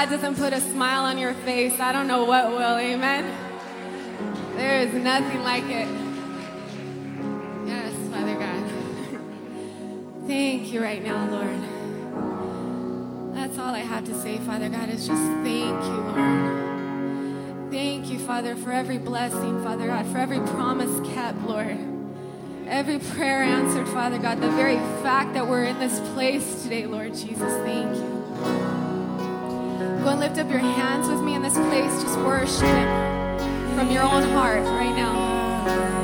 God doesn't put a smile on your face, I don't know what will. Amen. There is nothing like it. Yes, Father God. Thank you right now, Lord. That's all I have to say, Father God, is just thank you, Lord. Thank you, Father, for every blessing, Father God, for every promise kept, Lord. Every prayer answered, Father God. The very fact that we're in this place today, Lord Jesus, thank you. Go and lift up your hands with me in this place. Just worship from your own heart right now.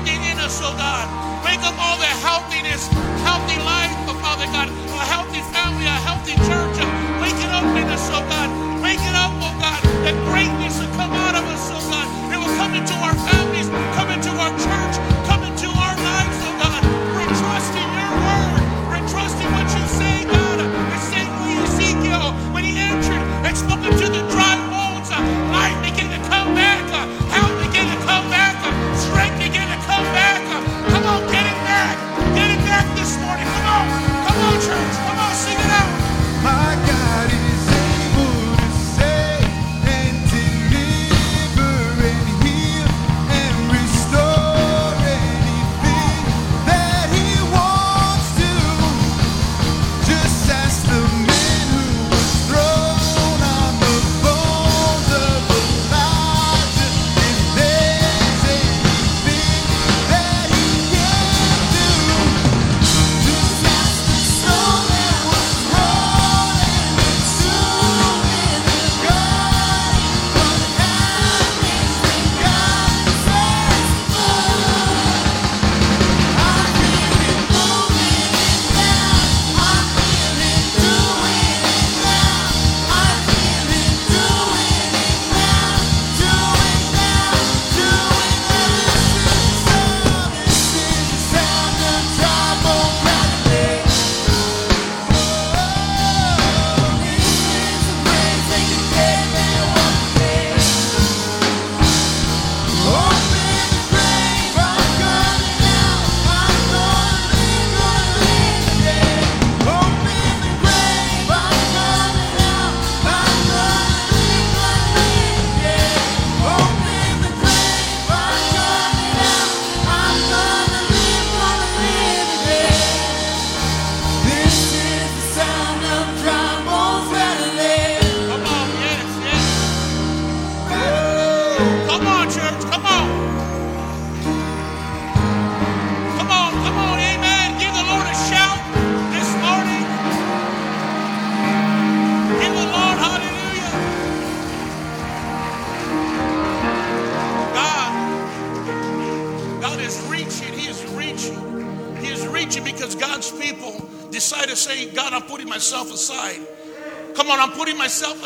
everything in us, oh God. Break up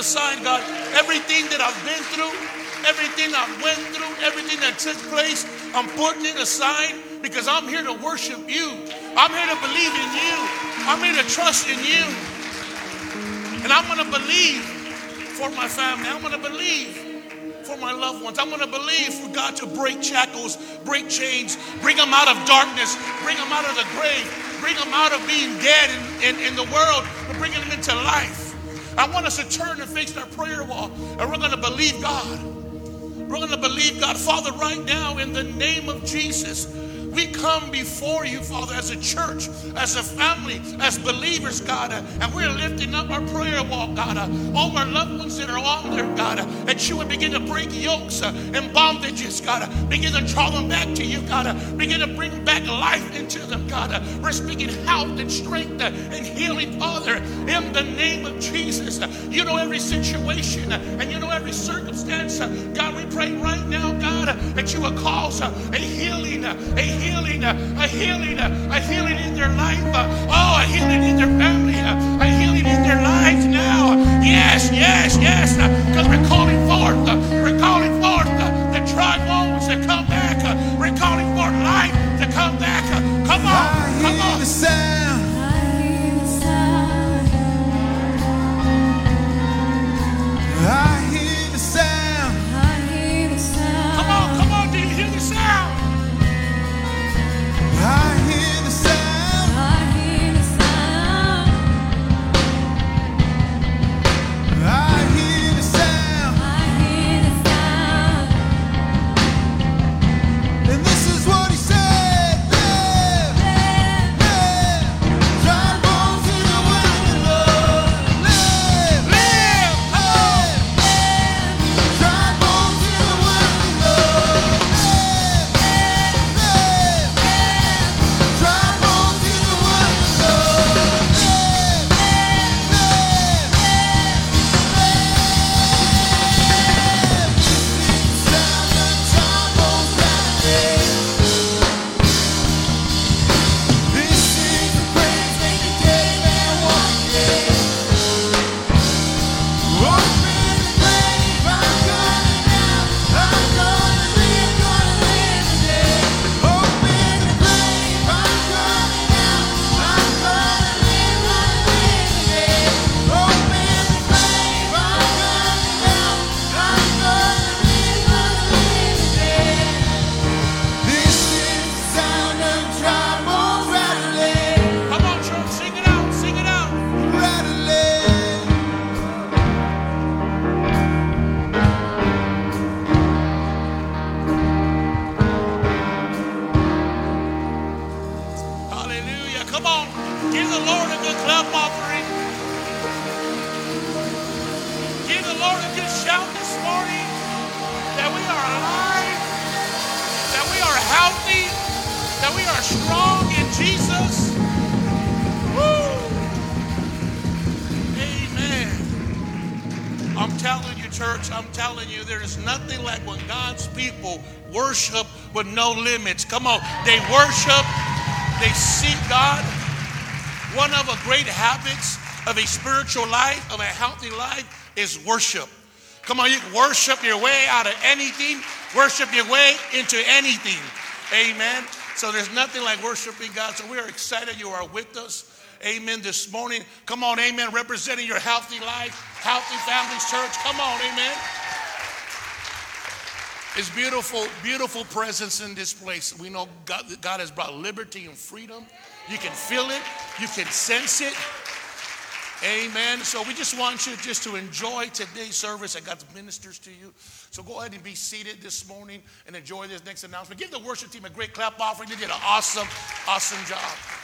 aside, God. Everything that I've been through, everything I've went through, everything that took place, I'm putting it aside because I'm here to worship you. I'm here to believe in you. I'm here to trust in you. And I'm going to believe for my family. I'm going to believe for my loved ones. I'm going to believe for God to break shackles, break chains, bring them out of darkness, bring them out of the grave, bring them out of being dead in, in, in the world, but bring them into life. I want us to turn and face our prayer wall, and we're going to believe God. We're going to believe God. Father, right now, in the name of Jesus, we come before you, Father, as a church, as a family, as believers, God, and we're lifting up our prayer wall, God. all our loved ones that are on there, God, that you would begin to break yokes and bondages, God. begin to draw them back to you, God. begin to bring back life into them, God. we're speaking health and strength and healing, Father, in the name of Jesus. You know every situation and you know every circumstance. God, we pray right now, God, that you will cause a healing, a healing, uh, a healing, a healing in their life. oh, a healing in their family, a healing in their life now. Yes, yes, yes, because we're calling forth, we're calling forth the dry bones to come back. we're calling forth life to come back. come on, come on. No limits. Come on, they worship, they seek God. One of the great habits of a spiritual life, of a healthy life, is worship. Come on, you can worship your way out of anything, worship your way into anything. Amen. So there's nothing like worshiping God. So we are excited you are with us. Amen. This morning. Come on, amen. Representing your healthy life, healthy families church. Come on, amen. It's beautiful, beautiful presence in this place. We know God, God has brought liberty and freedom. You can feel it, you can sense it. Amen. So we just want you just to enjoy today's service and God ministers to you. So go ahead and be seated this morning and enjoy this next announcement. Give the worship team a great clap offering. They did an awesome, awesome job.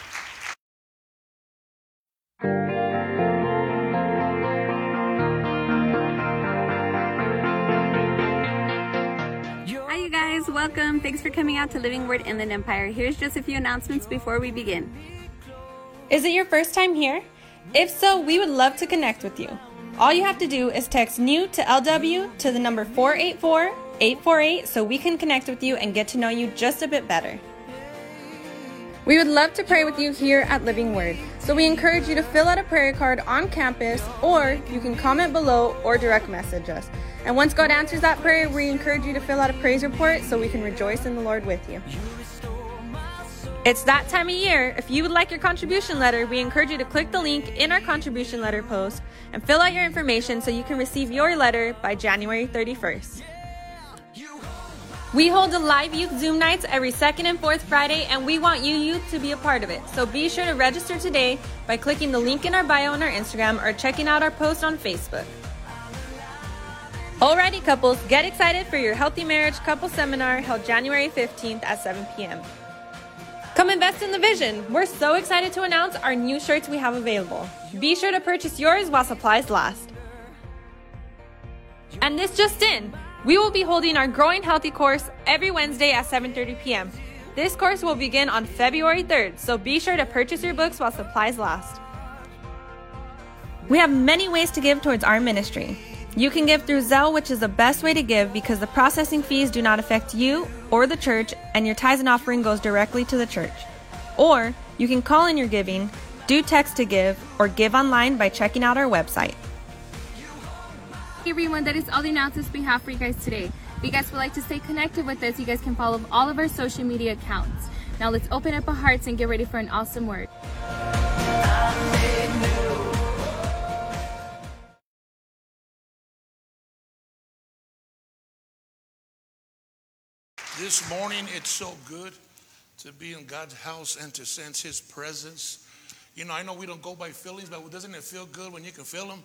Welcome. Thanks for coming out to Living Word Inland Empire. Here's just a few announcements before we begin. Is it your first time here? If so, we would love to connect with you. All you have to do is text new to LW to the number 484 848 so we can connect with you and get to know you just a bit better. We would love to pray with you here at Living Word, so we encourage you to fill out a prayer card on campus or you can comment below or direct message us. And once God answers that prayer, we encourage you to fill out a praise report so we can rejoice in the Lord with you. It's that time of year. If you would like your contribution letter, we encourage you to click the link in our contribution letter post and fill out your information so you can receive your letter by January 31st. We hold a live youth Zoom nights every second and fourth Friday, and we want you youth to be a part of it. So be sure to register today by clicking the link in our bio on our Instagram or checking out our post on Facebook. Alrighty, couples, get excited for your Healthy Marriage Couple Seminar held January 15th at 7 p.m. Come invest in the vision. We're so excited to announce our new shirts we have available. Be sure to purchase yours while supplies last. And this just in, we will be holding our Growing Healthy course every Wednesday at 7:30 p.m. This course will begin on February 3rd, so be sure to purchase your books while supplies last. We have many ways to give towards our ministry. You can give through Zelle, which is the best way to give because the processing fees do not affect you or the church, and your tithes and offering goes directly to the church. Or you can call in your giving, do text to give, or give online by checking out our website. Hey everyone, that is all the announcements we have for you guys today. If you guys would like to stay connected with us, you guys can follow all of our social media accounts. Now let's open up our hearts and get ready for an awesome word. This morning, it's so good to be in God's house and to sense His presence. You know, I know we don't go by feelings, but doesn't it feel good when you can feel Him?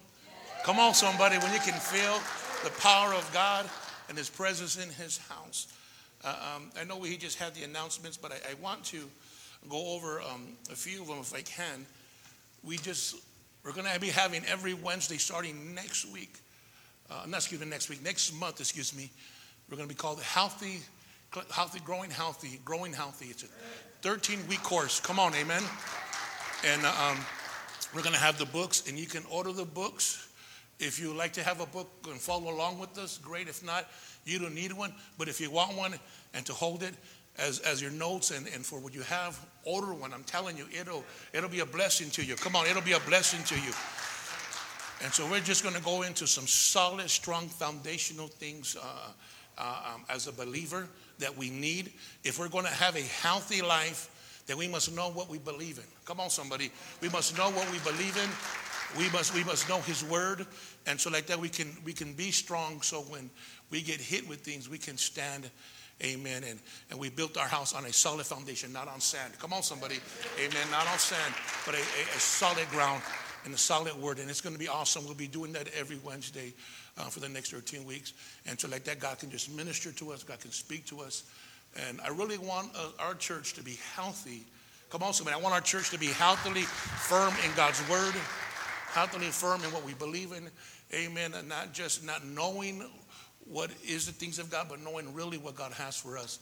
Come on, somebody, when you can feel the power of God and His presence in His house. Uh, um, I know He just had the announcements, but I, I want to go over um, a few of them if I can. We just, we're going to be having every Wednesday starting next week. Uh, not excuse me, next week, next month, excuse me. We're going to be called the Healthy, Healthy, Growing Healthy, Growing Healthy. It's a 13 week course. Come on, amen. And uh, um, we're going to have the books, and you can order the books. If you like to have a book and follow along with us, great. If not, you don't need one. But if you want one and to hold it as, as your notes and, and for what you have, order one. I'm telling you, it'll, it'll be a blessing to you. Come on, it'll be a blessing to you. And so we're just going to go into some solid, strong, foundational things uh, uh, um, as a believer that we need. If we're going to have a healthy life, then we must know what we believe in. Come on, somebody. We must know what we believe in. We must we must know His Word, and so like that we can we can be strong. So when we get hit with things, we can stand. Amen. And and we built our house on a solid foundation, not on sand. Come on, somebody. Amen. Not on sand, but a, a, a solid ground and a solid word. And it's going to be awesome. We'll be doing that every Wednesday uh, for the next 13 weeks. And so, like that, God can just minister to us, God can speak to us. And I really want uh, our church to be healthy Come on, somebody. I want our church to be healthily firm in God's word, healthily firm in what we believe in. Amen. And not just not knowing what is the things of God, but knowing really what God has for us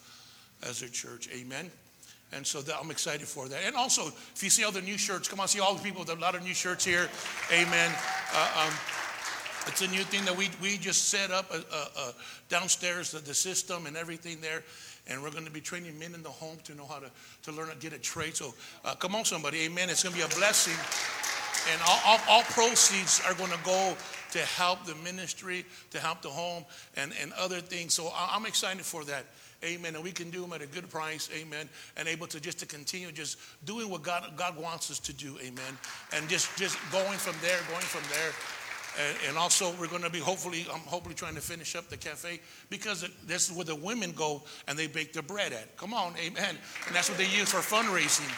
as a church. Amen. And so that, I'm excited for that. And also, if you see all the new shirts, come on, see all the people with a lot of new shirts here. Amen. Uh, um, it's a new thing that we, we just set up uh, uh, uh, downstairs, the, the system and everything there. And we're going to be training men in the home to know how to, to learn to get a trade. So uh, come on, somebody. Amen. It's going to be a blessing. And all, all, all proceeds are going to go to help the ministry, to help the home, and, and other things. So I'm excited for that. Amen. And we can do them at a good price. Amen. And able to just to continue just doing what God, God wants us to do. Amen. And just, just going from there, going from there. And, and also, we're going to be hopefully, I'm hopefully trying to finish up the cafe because this is where the women go and they bake their bread at. Come on, amen. And that's what they use for fundraising.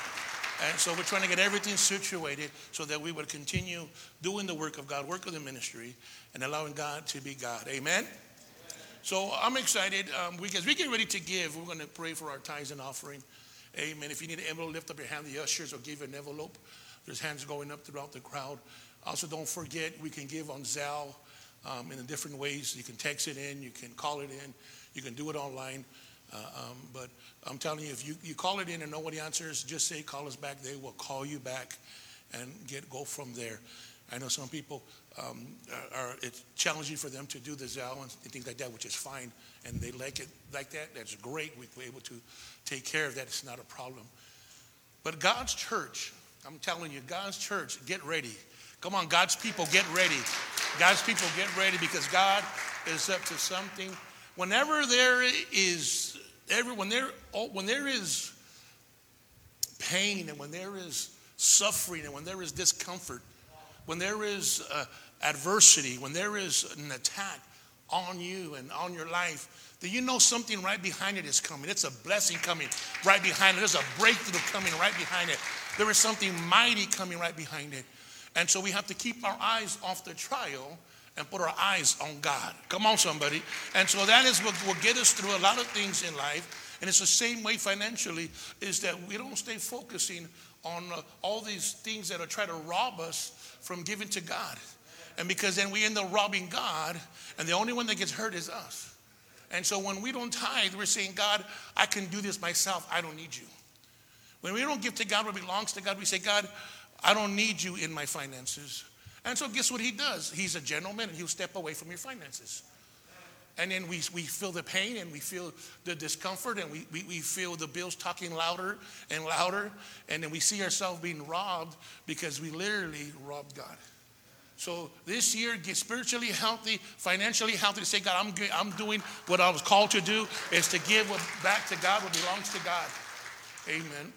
And so we're trying to get everything situated so that we would continue doing the work of God, work of the ministry, and allowing God to be God. Amen. So I'm excited um, because we get ready to give. We're going to pray for our tithes and offering. Amen. If you need an envelope, lift up your hand. The ushers will give you an envelope. There's hands going up throughout the crowd. Also, don't forget we can give on Zelle um, in different ways. You can text it in, you can call it in, you can do it online. Uh, um, but I'm telling you, if you, you call it in and nobody answers, just say call us back. They will call you back and get go from there. I know some people um, are, are it's challenging for them to do the Zelle and things like that, which is fine, and they like it like that. That's great. We're able to take care of that. It's not a problem. But God's church, I'm telling you, God's church, get ready. Come on, God's people, get ready. God's people, get ready because God is up to something. Whenever there is, every, when, there, oh, when there is pain and when there is suffering and when there is discomfort, when there is uh, adversity, when there is an attack on you and on your life, that you know something right behind it is coming. It's a blessing coming right behind it. There's a breakthrough coming right behind it. There is something mighty coming right behind it. And so we have to keep our eyes off the trial and put our eyes on God. Come on, somebody. And so that is what will get us through a lot of things in life. And it's the same way financially, is that we don't stay focusing on uh, all these things that are trying to rob us from giving to God. And because then we end up robbing God, and the only one that gets hurt is us. And so when we don't tithe, we're saying, God, I can do this myself. I don't need you. When we don't give to God what belongs to God, we say, God, I don't need you in my finances. And so guess what he does? He's a gentleman and he'll step away from your finances. And then we, we feel the pain and we feel the discomfort and we, we, we feel the bills talking louder and louder. And then we see ourselves being robbed because we literally robbed God. So this year, get spiritually healthy, financially healthy, to say, God, I'm, I'm doing what I was called to do, is to give back to God what belongs to God. Amen.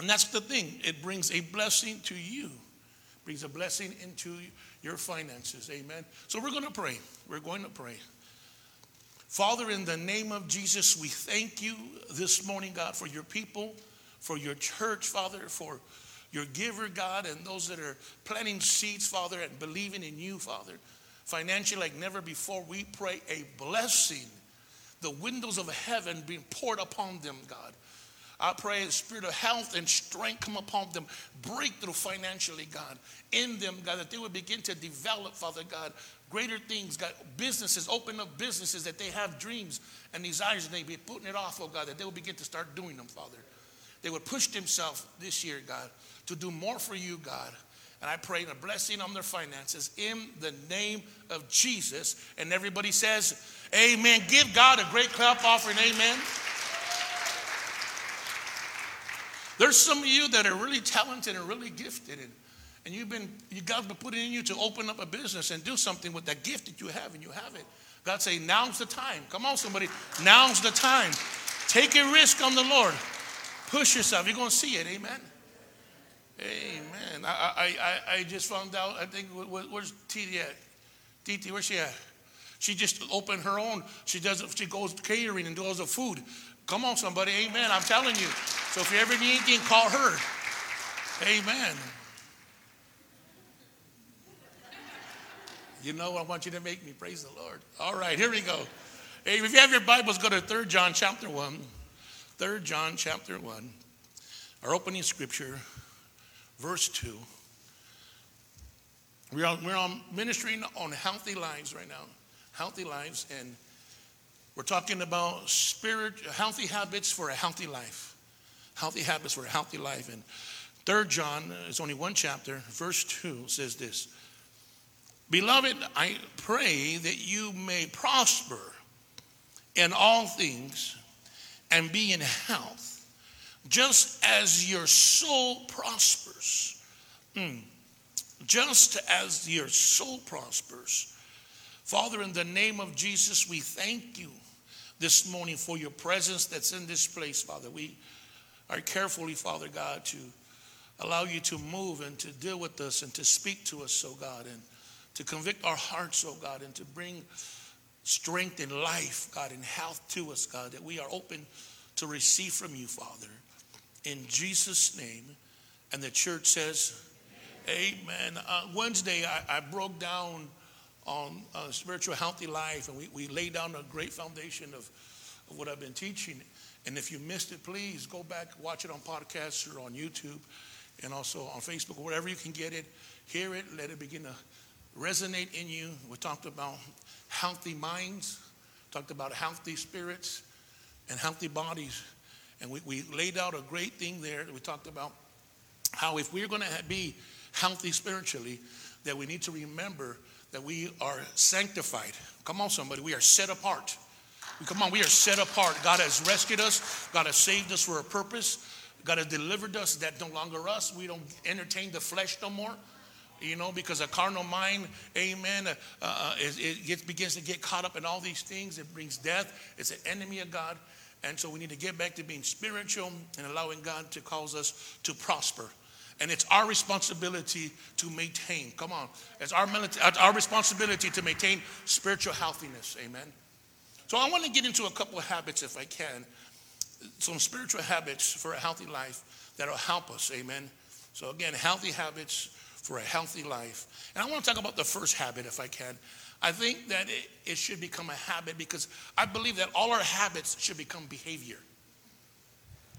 And that's the thing. It brings a blessing to you. Brings a blessing into your finances. Amen. So we're going to pray. We're going to pray. Father, in the name of Jesus, we thank you this morning, God, for your people, for your church, Father, for your giver, God, and those that are planting seeds, Father, and believing in you, Father. Financially, like never before, we pray a blessing, the windows of heaven being poured upon them, God. I pray the spirit of health and strength come upon them, breakthrough financially, God, in them, God, that they would begin to develop, Father God, greater things, God, businesses, open up businesses that they have dreams and desires and they be putting it off, oh God, that they will begin to start doing them, Father. They would push themselves this year, God, to do more for you, God. And I pray a blessing on their finances in the name of Jesus. And everybody says, Amen. Give God a great clap offering. Amen. There's some of you that are really talented and really gifted, and, and you've been, you God's been putting in you to open up a business and do something with that gift that you have, and you have it. God say, now's the time. Come on, somebody. Now's the time. Take a risk on the Lord. Push yourself. You're going to see it. Amen. Amen. I, I, I, just found out, I think, where's Titi at? Titi, where's she at? She just opened her own. She does. She goes catering and does the food. Come on, somebody. Amen. I'm telling you. So if you ever need anything, call her. Amen. You know, I want you to make me praise the Lord. All right, here we go. Hey, if you have your Bibles, go to 3 John chapter 1. 3 John chapter 1. Our opening scripture, verse 2. We're on, we're on ministering on healthy lives right now, healthy lives, and we're talking about spirit, healthy habits for a healthy life. Healthy habits for a healthy life. And Third John uh, is only one chapter, verse 2 says this Beloved, I pray that you may prosper in all things and be in health, just as your soul prospers. Mm. Just as your soul prospers. Father, in the name of Jesus, we thank you this morning for your presence that's in this place, Father. We are carefully, Father God, to allow you to move and to deal with us and to speak to us, oh God, and to convict our hearts, oh God, and to bring strength and life, God, and health to us, God, that we are open to receive from you, Father. In Jesus' name. And the church says, Amen. Uh, Wednesday, I, I, broke down on uh, spiritual healthy life, and we, we laid down a great foundation of, of what I've been teaching. And if you missed it, please go back, watch it on podcasts or on YouTube and also on Facebook, wherever you can get it. Hear it, let it begin to resonate in you. We talked about healthy minds, talked about healthy spirits, and healthy bodies. And we, we laid out a great thing there. We talked about how if we're going to be healthy spiritually, that we need to remember that we are sanctified. Come on, somebody, we are set apart. Come on, we are set apart. God has rescued us, God has saved us for a purpose. God has delivered us. That no longer us. We don't entertain the flesh no more. You know, because a carnal mind, amen, uh, uh, it, it gets, begins to get caught up in all these things. It brings death. It's an enemy of God. And so we need to get back to being spiritual and allowing God to cause us to prosper. And it's our responsibility to maintain. Come on. It's our, our responsibility to maintain spiritual healthiness. Amen. So I want to get into a couple of habits if I can some spiritual habits for a healthy life that'll help us. Amen. So, again, healthy habits for a healthy life. And I want to talk about the first habit if I can. I think that it, it should become a habit because I believe that all our habits should become behavior.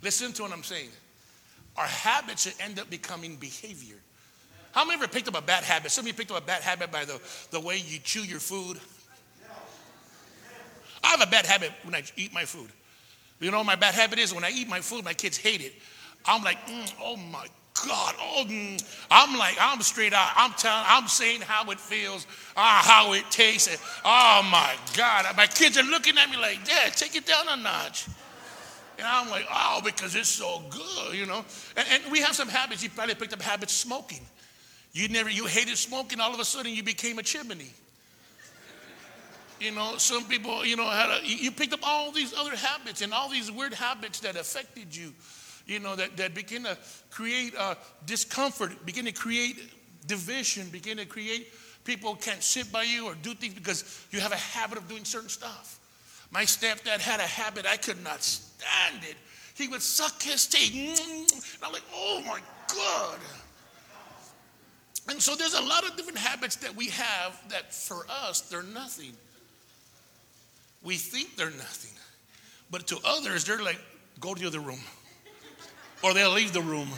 Listen to what I'm saying. Our habits should end up becoming behavior. How many ever picked up a bad habit? Some of you picked up a bad habit by the, the way you chew your food. I have a bad habit when I eat my food. You know, my bad habit is when I eat my food, my kids hate it. I'm like, mm, oh my God. Oh, mm. I'm like, I'm straight out. I'm telling, I'm saying how it feels, ah, how it tastes. And, oh my God. My kids are looking at me like, Dad, take it down a notch. And I'm like, oh, because it's so good, you know. And, and we have some habits. You probably picked up habits smoking. You never, you hated smoking. All of a sudden, you became a chimney. You know, some people, you know, had a, you picked up all these other habits and all these weird habits that affected you, you know, that, that begin to create uh, discomfort, begin to create division, begin to create people can't sit by you or do things because you have a habit of doing certain stuff. My stepdad had a habit I could not stand it. He would suck his teeth. Mm, mm, mm. And I'm like, oh my God. And so there's a lot of different habits that we have that for us, they're nothing we think they're nothing. But to others, they're like, go to the other room. Or they'll leave the room.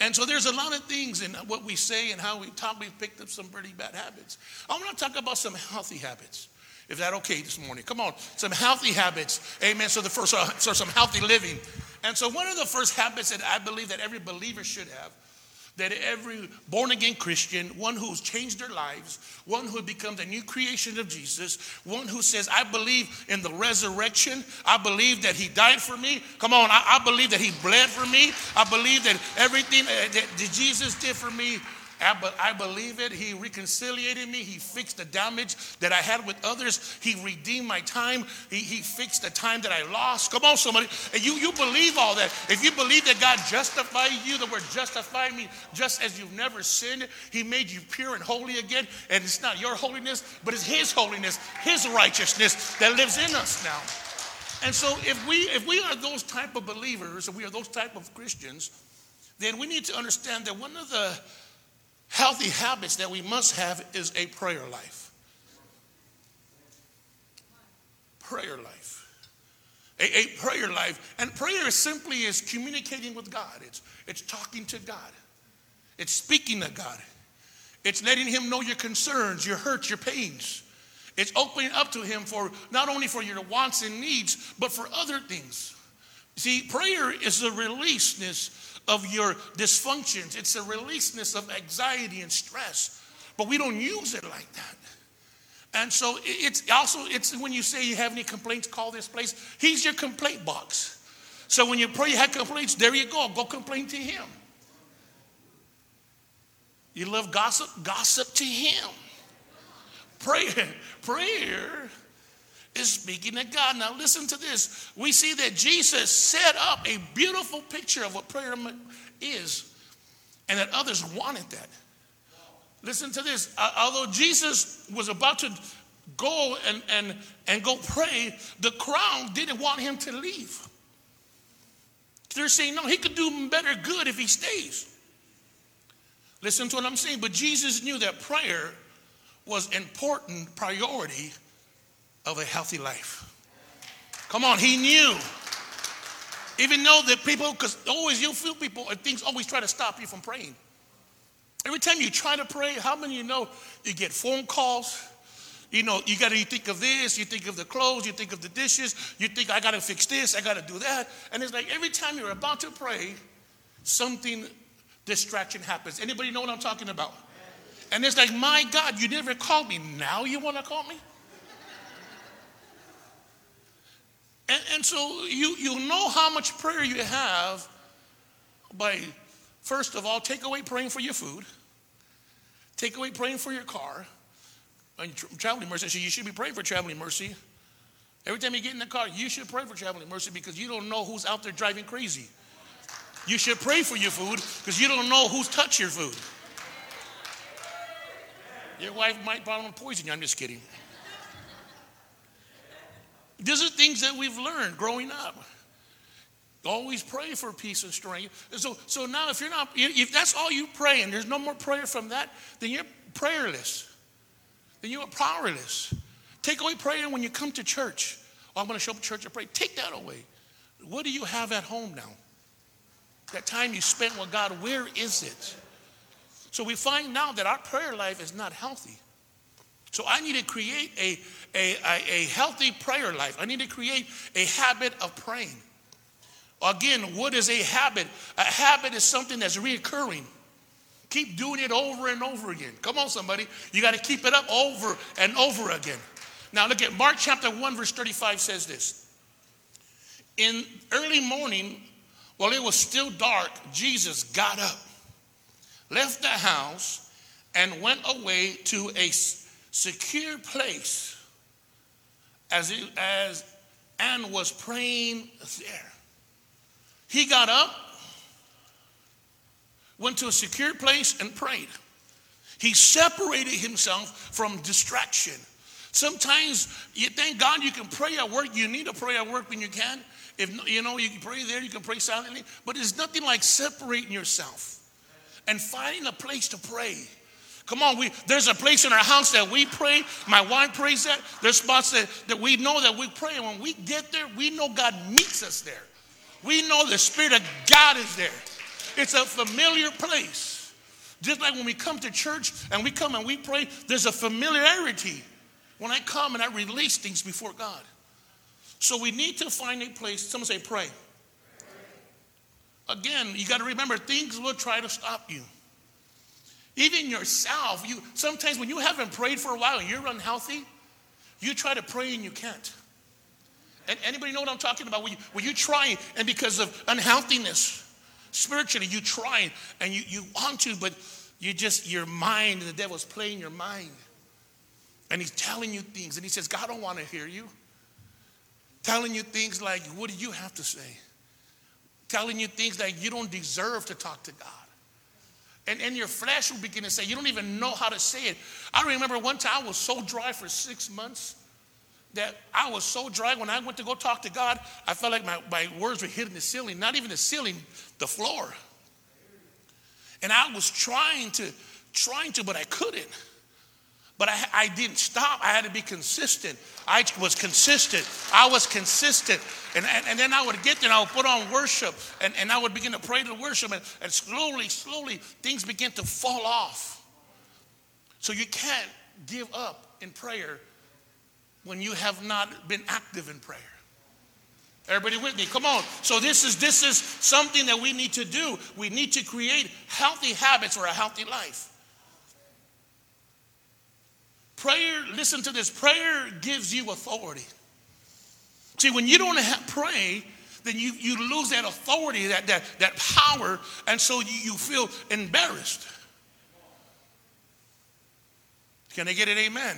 And so there's a lot of things in what we say and how we talk. We've picked up some pretty bad habits. I want to talk about some healthy habits. Is that okay this morning? Come on, some healthy habits. Amen. So the first, uh, so some healthy living. And so one of the first habits that I believe that every believer should have that every born again Christian, one who's changed their lives, one who becomes a new creation of Jesus, one who says, I believe in the resurrection, I believe that He died for me. Come on, I, I believe that He bled for me, I believe that everything uh, that, that Jesus did for me I believe it. He reconciliated me. He fixed the damage that I had with others. He redeemed my time. He, he fixed the time that I lost. Come on, somebody. And you, you believe all that. If you believe that God justified you, the word justify me, just as you've never sinned, He made you pure and holy again. And it's not your holiness, but it's His holiness, His righteousness that lives in us now. And so if we if we are those type of believers, and we are those type of Christians, then we need to understand that one of the healthy habits that we must have is a prayer life. Prayer life. a, a prayer life. And prayer simply is communicating with God. It's, it's talking to God. It's speaking to God. It's letting him know your concerns, your hurts, your pains. It's opening up to him for not only for your wants and needs, but for other things. See, prayer is a releaseness of your dysfunctions. It's a releaseness of anxiety and stress. But we don't use it like that. And so it's also it's when you say you have any complaints, call this place. He's your complaint box. So when you pray you have complaints, there you go. Go complain to him. You love gossip, gossip to him. Prayer, prayer is speaking to God. Now listen to this. We see that Jesus set up a beautiful picture of what prayer is, and that others wanted that. Listen to this. Uh, although Jesus was about to go and, and, and go pray, the crowd didn't want him to leave. They're saying, no, he could do better good if he stays. Listen to what I'm saying. But Jesus knew that prayer was important priority of a healthy life. Come on, he knew. Even though the people, because always you feel people, and things always try to stop you from praying. Every time you try to pray, how many you know you get phone calls? You know, you got to think of this, you think of the clothes, you think of the dishes, you think I got to fix this, I got to do that, and it's like every time you're about to pray, something distraction happens. Anybody know what I'm talking about? And it's like, my God, you never called me. Now you want to call me? And, and so you, you know how much prayer you have by, first of all, take away praying for your food, take away praying for your car, and traveling mercy. So you should be praying for traveling mercy. Every time you get in the car, you should pray for traveling mercy because you don't know who's out there driving crazy. You should pray for your food because you don't know who's touched your food. Your wife might probably poison you. I'm just kidding. These are things that we've learned growing up. Always pray for peace and strength. So, so now, if you're not, if that's all you pray and there's no more prayer from that, then you're prayerless. Then you're powerless. Take away prayer when you come to church. Oh, I'm going to show up at church and pray. Take that away. What do you have at home now? That time you spent with God, where is it? So we find now that our prayer life is not healthy. So I need to create a, a, a, healthy prayer life. I need to create a habit of praying. Again, what is a habit? A habit is something that's reoccurring. Keep doing it over and over again. Come on, somebody. You got to keep it up over and over again. Now, look at Mark chapter 1, verse 35 says this. In early morning, while it was still dark, Jesus got up, left the house, and went away to a secure place as, it, as and was praying there. He got up, went to a secure place, and prayed. He separated himself from distraction. Sometimes you thank God you can pray at work. You need to pray at work when you can. If you know you can pray there, you can pray silently. But it's nothing like separating yourself and finding a place to pray. Come on, we there's a place in our house that we pray. My wife prays that. There's spots that, that we know that we pray. And when we get there, we know God meets us there. We know the Spirit of God is there. It's a familiar place. Just like when we come to church and we come and we pray, there's a familiarity when I come and I release things before God. So we need to find a place. Someone say, pray. Again, you got to remember things will try to stop you. Even yourself, you sometimes when you haven't prayed for a while and you're unhealthy, you try to pray and you can't. And anybody know what I'm talking about? When you, when you try and because of unhealthiness, spiritually, you try and you, you want to, but you just, your mind, the devil's playing your mind. And he's telling you things. And he says, God don't want to hear you telling you things like, What do you have to say? Telling you things like you don't deserve to talk to God. And, and your flesh will begin to say, You don't even know how to say it. I remember one time I was so dry for six months that I was so dry when I went to go talk to God, I felt like my, my words were hitting the ceiling, not even the ceiling, the floor. And I was trying to, trying to, but I couldn't. But I, I didn't stop. I had to be consistent. I was consistent. I was consistent. And, and, and then I would get there and I would put on worship and, and I would begin to pray to worship. And, and slowly, slowly, things begin to fall off. So you can't give up in prayer when you have not been active in prayer. Everybody with me? Come on. So this is this is something that we need to do. We need to create healthy habits for a healthy life. Prayer, listen to this. Prayer gives you authority. See, when you don't have, pray, then you, you lose that authority, that, that, that power, and so you, you feel embarrassed. Can I get it? Amen.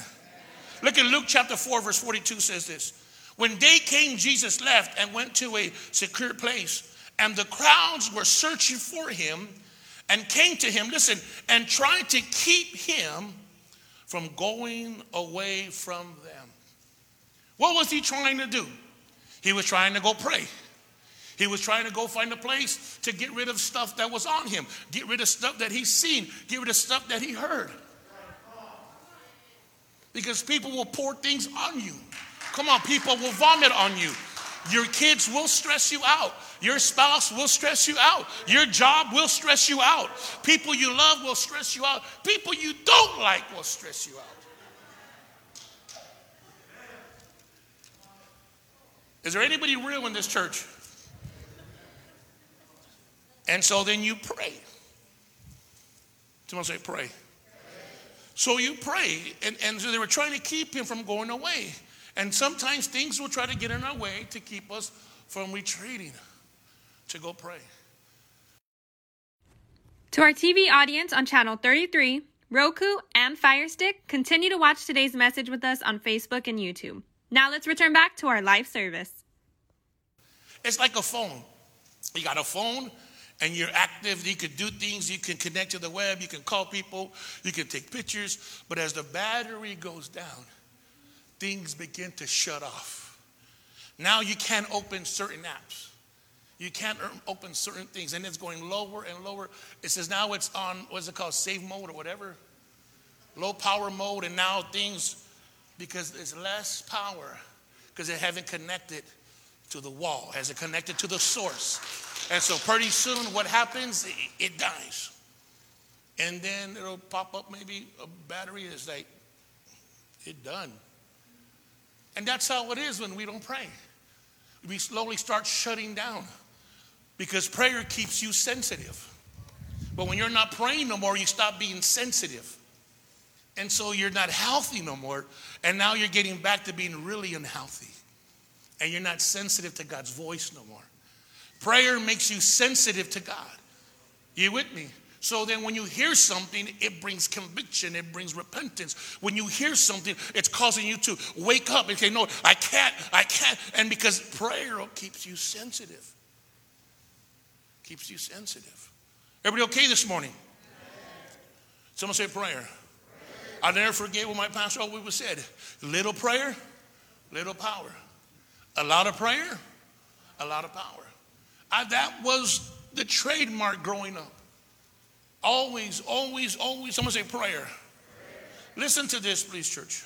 Look at Luke chapter 4, verse 42 says this. When day came, Jesus left and went to a secure place, and the crowds were searching for him and came to him, listen, and tried to keep him from going away from them. What was he trying to do? He was trying to go pray. He was trying to go find a place to get rid of stuff that was on him, get rid of stuff that he's seen, get rid of stuff that he heard. Because people will pour things on you. Come on, people will vomit on you. Your kids will stress you out. Your spouse will stress you out. Your job will stress you out. People you love will stress you out. People you don't like will stress you out. Is there anybody real in this church? And so then you pray. Someone say, pray. So you pray, and, and so they were trying to keep him from going away. And sometimes things will try to get in our way to keep us from retreating to go pray. To our TV audience on channel 33, Roku, and Fire Stick, continue to watch today's message with us on Facebook and YouTube. Now let's return back to our live service. It's like a phone. You got a phone and you're active, you can do things, you can connect to the web, you can call people, you can take pictures, but as the battery goes down, things begin to shut off. Now you can't open certain apps. You can't er- open certain things, and it's going lower and lower. It says now it's on, what's it called, save mode or whatever? Low power mode, and now things, because there's less power, because they haven't connected to the wall, has it connected to the source. And so pretty soon what happens, it, it dies. And then it'll pop up maybe a battery is like, it done. And that's how it is when we don't pray. We slowly start shutting down because prayer keeps you sensitive. But when you're not praying no more, you stop being sensitive. And so you're not healthy no more. And now you're getting back to being really unhealthy. And you're not sensitive to God's voice no more. Prayer makes you sensitive to God. You with me? So then when you hear something, it brings conviction, it brings repentance. When you hear something, it's causing you to wake up and say, No, I can't, I can't. And because prayer keeps you sensitive. Keeps you sensitive. Everybody okay this morning? Someone say prayer. I'll never forget what my pastor always said. Little prayer, little power. A lot of prayer, a lot of power. I, that was the trademark growing up. Always, always, always, someone say prayer. Listen to this, please, church.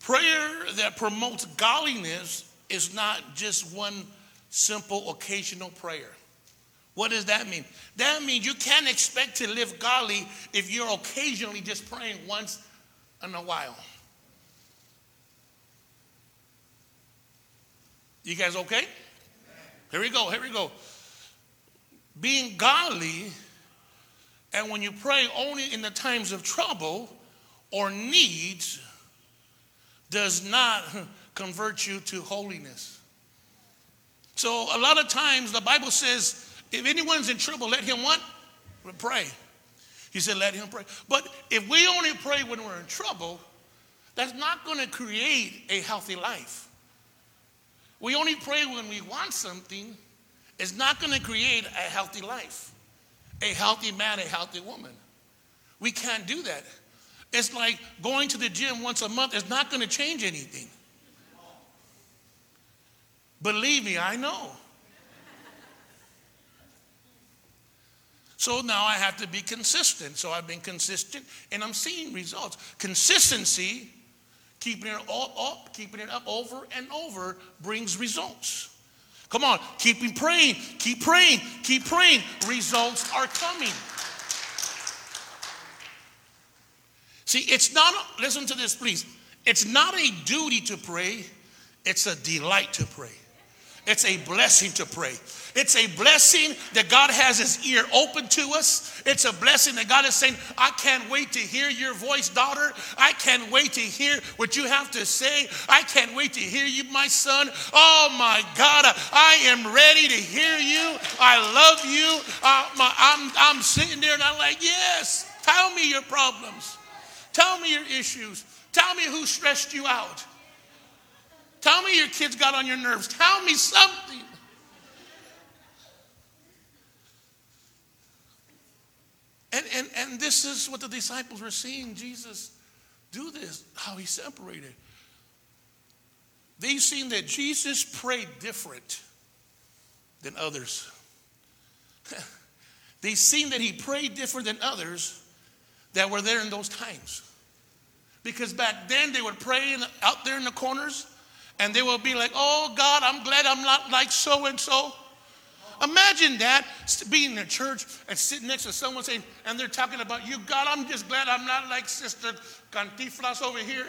Prayer that promotes godliness is not just one simple occasional prayer. What does that mean? That means you can't expect to live godly if you're occasionally just praying once in a while. You guys okay? Here we go, here we go. Being godly, and when you pray only in the times of trouble or needs, does not convert you to holiness. So a lot of times the Bible says, if anyone's in trouble, let him what? Pray. He said, let him pray. But if we only pray when we're in trouble, that's not going to create a healthy life. We only pray when we want something. It's not going to create a healthy life, a healthy man, a healthy woman. We can't do that. It's like going to the gym once a month is not going to change anything. Believe me, I know. So now I have to be consistent. So I've been consistent and I'm seeing results. Consistency, keeping it all up, keeping it up over and over brings results. Come on, keep praying, keep praying, keep praying. Results are coming. See, it's not, listen to this, please. It's not a duty to pray, it's a delight to pray. It's a blessing to pray. It's a blessing that God has his ear open to us. It's a blessing that God is saying, I can't wait to hear your voice, daughter. I can't wait to hear what you have to say. I can't wait to hear you, my son. Oh my God, I am ready to hear you. I love you. Uh, my, I'm, I'm sitting there and I'm like, yes, tell me your problems. Tell me your issues. Tell me who stressed you out. Tell me your kids got on your nerves. Tell me something. And, and, and this is what the disciples were seeing Jesus do this, how he separated. They've seen that Jesus prayed different than others. They've seen that he prayed different than others that were there in those times. Because back then they would pray in, out there in the corners and they would be like, oh God, I'm glad I'm not like so and so. Imagine that being in a church and sitting next to someone saying, and they're talking about you. God, I'm just glad I'm not like Sister Cantinflas over here.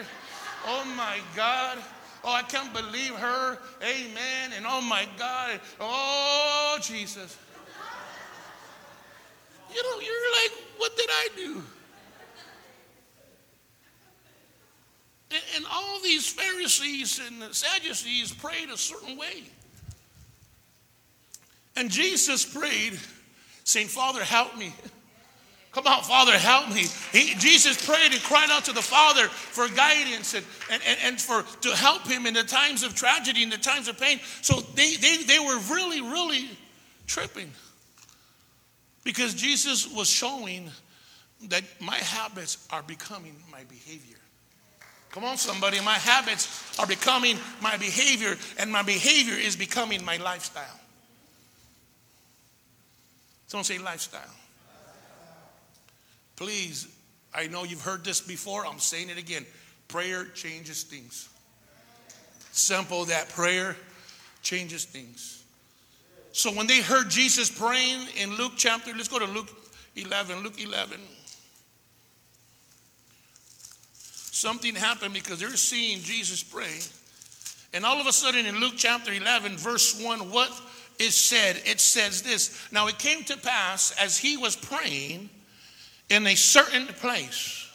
Oh my God. Oh, I can't believe her. Amen. And oh my God. Oh, Jesus. You know, you're like, what did I do? And, all these Pharisees and Sadducees prayed a certain way. And Jesus prayed, saying, Father, help me. Come on, Father, help me. He, Jesus prayed and cried out to the Father for guidance and, and, and, and for to help him in the times of tragedy, in the times of pain. So they, they, they were really, really tripping. Because Jesus was showing that my habits are becoming my behavior. Come on, somebody. My habits are becoming my behavior, and my behavior is becoming my lifestyle. Someone say lifestyle. Please, I know you've heard this before. I'm saying it again. Prayer changes things. Simple that prayer changes things. So when they heard Jesus praying in Luke chapter, let's go to Luke 11, Luke 11. Something happened because they're seeing Jesus pray. And all of a sudden in Luke chapter 11, verse 1, what is said? It says this Now it came to pass as he was praying in a certain place,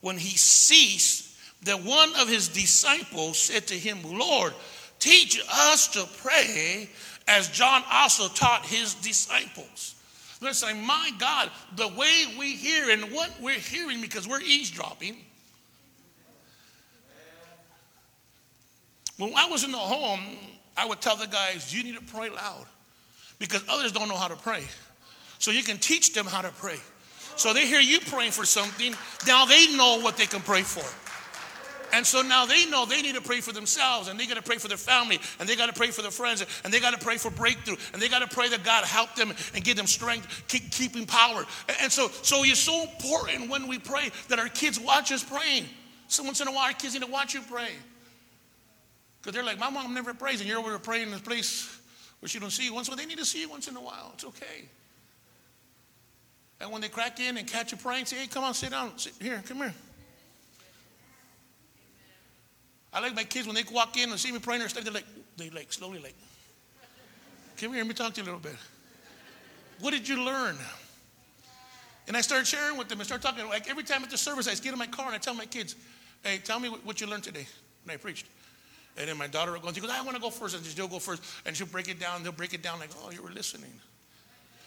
when he ceased, that one of his disciples said to him, Lord, teach us to pray as John also taught his disciples. Listen, my God, the way we hear and what we're hearing because we're eavesdropping When I was in the home, I would tell the guys, you need to pray loud because others don't know how to pray. So you can teach them how to pray. So they hear you praying for something, now they know what they can pray for. And so now they know they need to pray for themselves and they got to pray for their family and they got to pray for their friends and they got to pray for breakthrough and they got to pray that God help them and give them strength, keep keeping power. And so, so it's so important when we pray that our kids watch us praying. So once in a while, our kids need to watch you pray. Because they're like, my mom never prays, and you're over praying in this place where she don't see you once. Well, they need to see you once in a while. It's okay. And when they crack in and catch you praying, say, hey, come on, sit down. Sit here, come here. I like my kids when they walk in and see me praying or they're like, they like slowly like, come here, let me talk to you a little bit. What did you learn? And I started sharing with them and start talking. Like every time at the service, I get in my car and I tell my kids, hey, tell me what you learned today when I preached. And then my daughter will go, she goes, I want to go first. And she'll go first. And she'll break it down. They'll break it down like, oh, you were listening.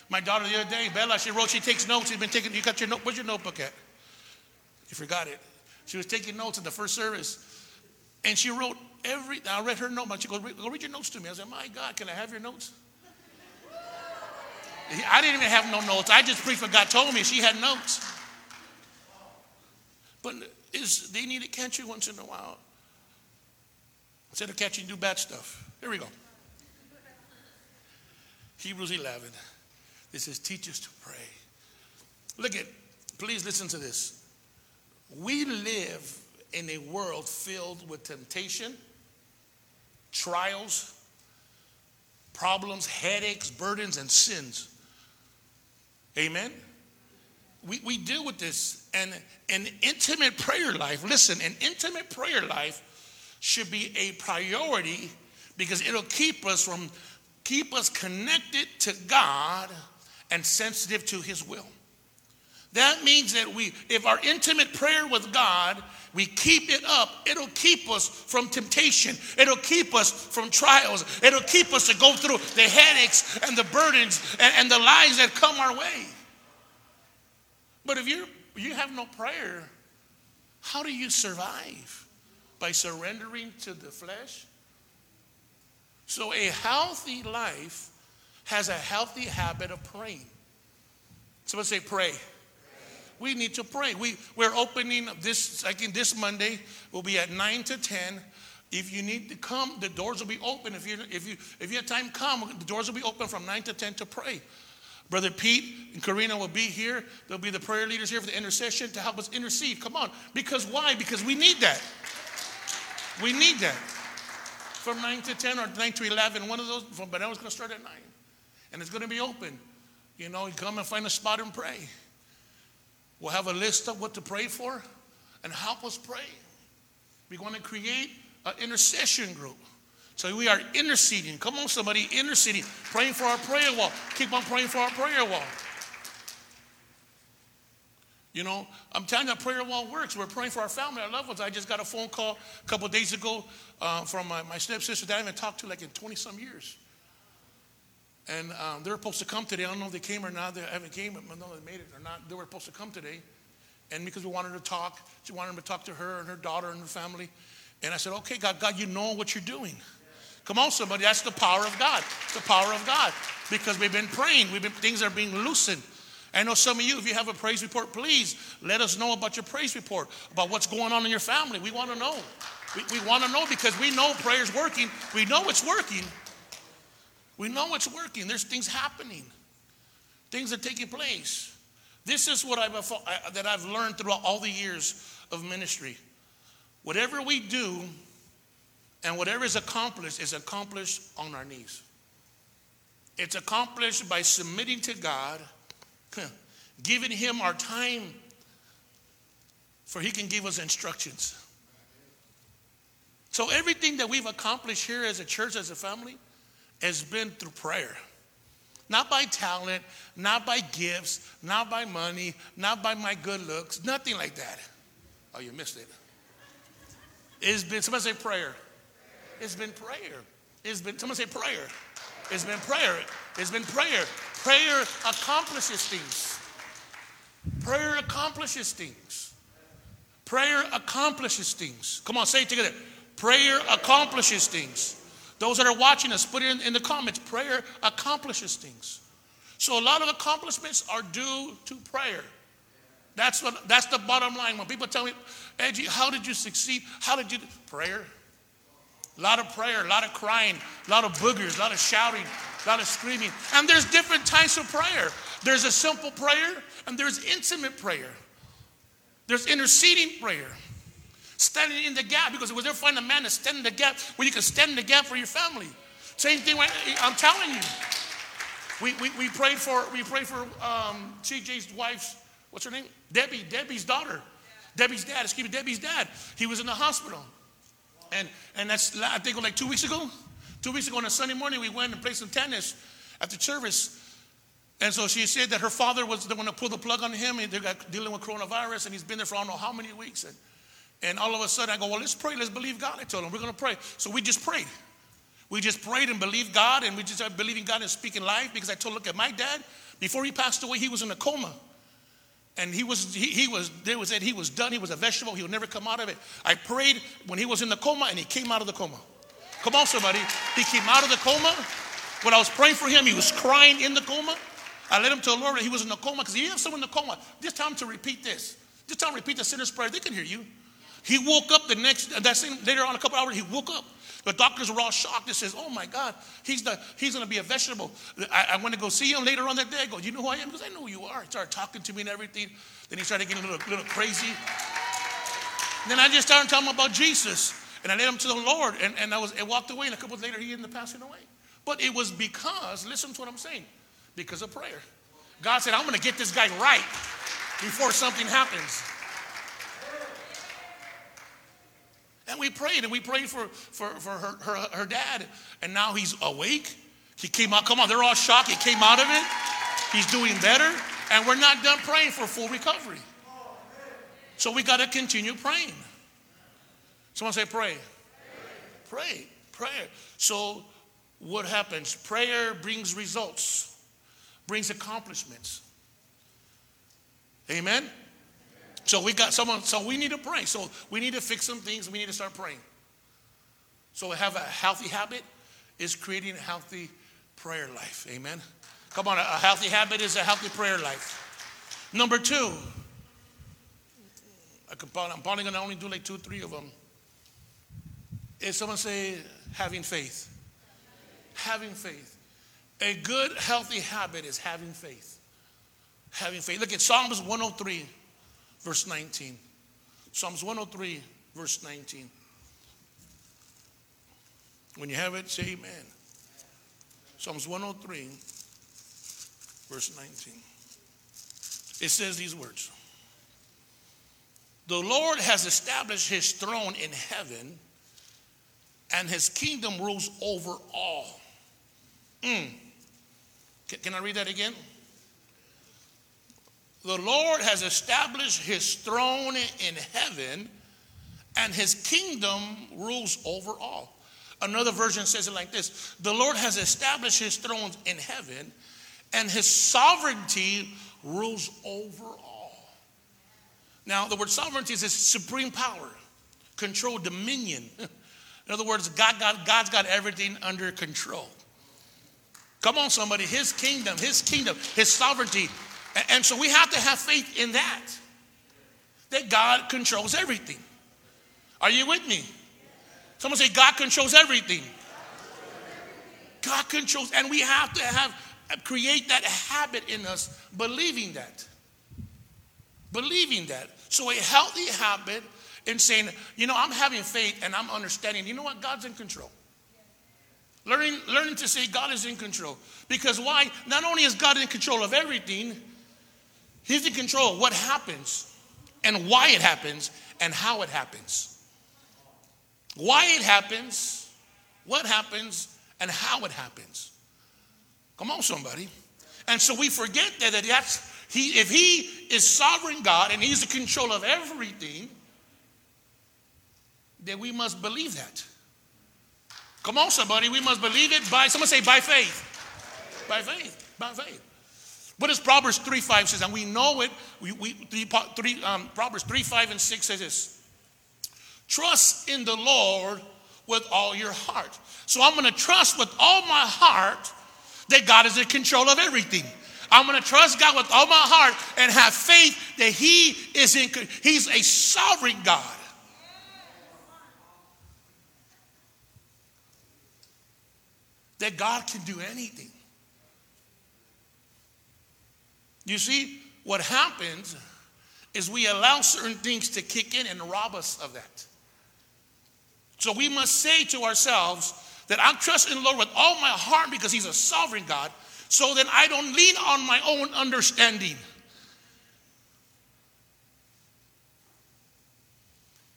My daughter the other day, Bella, she wrote, she takes notes. She's been taking, you got your note, where's your notebook at? You forgot it. She was taking notes in the first service. And she wrote every, I read her note, she goes, go read your notes to me. I said, my God, can I have your notes? I didn't even have no notes. I just preached what God told me. She had notes. But is, they need to catch you once in a while. Instead of catching do bad stuff. Here we go. Hebrews 11. This says, teach us to pray. Look at, please listen to this. We live in a world filled with temptation, trials, problems, headaches, burdens, and sins. Amen? We, we deal with this. And an intimate prayer life, listen, an intimate prayer life should be a priority because it'll keep us from, keep us connected to God and sensitive to His will. That means that we, if our intimate prayer with God, we keep it up, it'll keep us from temptation. It'll keep us from trials. It'll keep us to go through the headaches and the burdens and, and the lies that come our way. But if you you have no prayer, how do you survive? By surrendering to the flesh? So a healthy life has a healthy habit of praying. Someone say pray. We need to pray. We, we're opening this, I think this Monday will be at 9 to 10. If you need to come, the doors will be open. If you, if you, if you have time, come. The doors will be open from 9 to 10 to pray. Brother Pete and Karina will be here. There'll be the prayer leaders here for the intercession to help us intercede. Come on. Because why? Because we need that. We need that. From 9 to 10 or 9 to 11, one of those, but that was going to start at 9. And it's going to be open. You know, you come and find a spot and pray. We'll have a list of what to pray for and help us pray. We want to create an intercession group. So we are interceding. Come on, somebody, interceding, praying for our prayer wall. Keep on praying for our prayer wall. You know, I'm telling you, prayer wall works. We're praying for our family, our loved ones. I just got a phone call a couple days ago uh, from my, my stepsister that I haven't talked to like in 20 some years. And um, they were supposed to come today. I don't know if they came or not. They haven't came. I don't know if they made it or not. They were supposed to come today. And because we wanted to talk, she wanted to talk to her and her daughter and her family. And I said, okay, God, God, you know what you're doing. Come on, somebody. That's the power of God. It's the power of God. Because we've been praying. We've been, things are being loosened. I know some of you, if you have a praise report, please let us know about your praise report, about what's going on in your family. We want to know. We, we want to know because we know prayer's working. We know it's working. We know it's working. There's things happening. Things are taking place. This is what I've uh, that I've learned throughout all the years of ministry. Whatever we do and whatever is accomplished is accomplished on our knees. It's accomplished by submitting to God, giving Him our time, for He can give us instructions. So, everything that we've accomplished here as a church, as a family, has been through prayer. Not by talent, not by gifts, not by money, not by my good looks, nothing like that. Oh, you missed it. It's been, somebody say prayer. It's been prayer. It's been, someone say prayer. It's been prayer. It's been prayer. Prayer accomplishes things. Prayer accomplishes things. Prayer accomplishes things. Come on, say it together. Prayer accomplishes things. Those that are watching us, put it in, in the comments. Prayer accomplishes things. So a lot of accomplishments are due to prayer. That's what that's the bottom line. When people tell me, Edgy, how did you succeed? How did you prayer? A lot of prayer, a lot of crying, a lot of boogers, a lot of shouting, a lot of screaming. And there's different types of prayer. There's a simple prayer and there's intimate prayer. There's interceding prayer. Standing in the gap because we'll never find a man to stand in the gap where you can stand in the gap for your family. Same thing. I'm telling you. We, we, we prayed for we prayed for um, CJ's wife's what's her name Debbie Debbie's daughter Debbie's dad excuse me Debbie's dad he was in the hospital and and that's I think like two weeks ago two weeks ago on a Sunday morning we went and played some tennis at the service and so she said that her father was the one to pull the plug on him and they got dealing with coronavirus and he's been there for I don't know how many weeks and and all of a sudden I go, well, let's pray, let's believe God. I told him, we're going to pray. So we just prayed. We just prayed and believed God, and we just started believing God and speaking life because I told, look at my dad, before he passed away, he was in a coma. And he was, he, he was, they was he was done. He was a vegetable. He would never come out of it. I prayed when he was in the coma, and he came out of the coma. Come on, somebody. He came out of the coma. When I was praying for him, he was crying in the coma. I led him to the Lord he was in the coma because you have someone in the coma. Just tell him to repeat this. Just tell him to repeat the sinner's prayer. They can hear you. He woke up the next, that same, later on, a couple hours, he woke up. The doctors were all shocked. They says, "Oh my God, he's the he's going to be a vegetable." I, I went to go see him later on that day. I go, "You know who I am?" Because I know who you are. He started talking to me and everything. Then he started getting a little, little crazy. Then I just started telling him about Jesus, and I led him to the Lord, and, and I was I walked away. And a couple of later, he ended up passing away. But it was because, listen to what I'm saying, because of prayer. God said, "I'm going to get this guy right before something happens." And we prayed, and we prayed for, for, for her, her, her dad, and now he's awake. He came out, come on, they're all shocked. He came out of it. He's doing better, and we're not done praying for full recovery. So we got to continue praying. Someone say, pray. Pray, prayer. So what happens? Prayer brings results, brings accomplishments. Amen? So we got someone, so we need to pray. So we need to fix some things. We need to start praying. So have a healthy habit is creating a healthy prayer life. Amen. Come on, a healthy habit is a healthy prayer life. Number two, I could I'm probably gonna only do like two, three of them. Is someone say having faith? Having faith. A good, healthy habit is having faith. Having faith. Look at Psalms 103 verse 19. Psalms 103, verse 19. When you have it, say amen. Psalms 103, verse 19. It says these words The Lord has established his throne in heaven, and his kingdom rules over all. Mm. Can, can I read that again? The Lord has established his throne in heaven, and his kingdom rules over all. Another version says it like this The Lord has established his throne in heaven, and his sovereignty rules over all. Now, the word sovereignty is supreme power, control, dominion. In other words, God got, God's got everything under control. Come on, somebody. His kingdom, his kingdom, his sovereignty, and so we have to have faith in that, that God controls everything. Are you with me? Someone say, God controls everything. God controls, and we have to have uh, create that habit in us, believing that. Believing that. So a healthy habit in saying, you know, I'm having faith and I'm understanding, you know what, God's in control. Learning, learning to say God is in control. Because why? Not only is God in control of everything, He's in control of what happens and why it happens and how it happens. Why it happens, what happens, and how it happens. Come on, somebody. And so we forget that, that that's he, if he is sovereign God and he's in control of everything, then we must believe that. Come on, somebody. We must believe it by, someone say, by faith. By faith. By faith. What does Proverbs 3 5 says? And we know it. We, we, three, three, um, Proverbs 3 5 and 6 says this Trust in the Lord with all your heart. So I'm going to trust with all my heart that God is in control of everything. I'm going to trust God with all my heart and have faith that He is in. He's a sovereign God. That God can do anything. You see, what happens is we allow certain things to kick in and rob us of that. So we must say to ourselves that I'm trusting the Lord with all my heart because He's a sovereign God, so that I don't lean on my own understanding.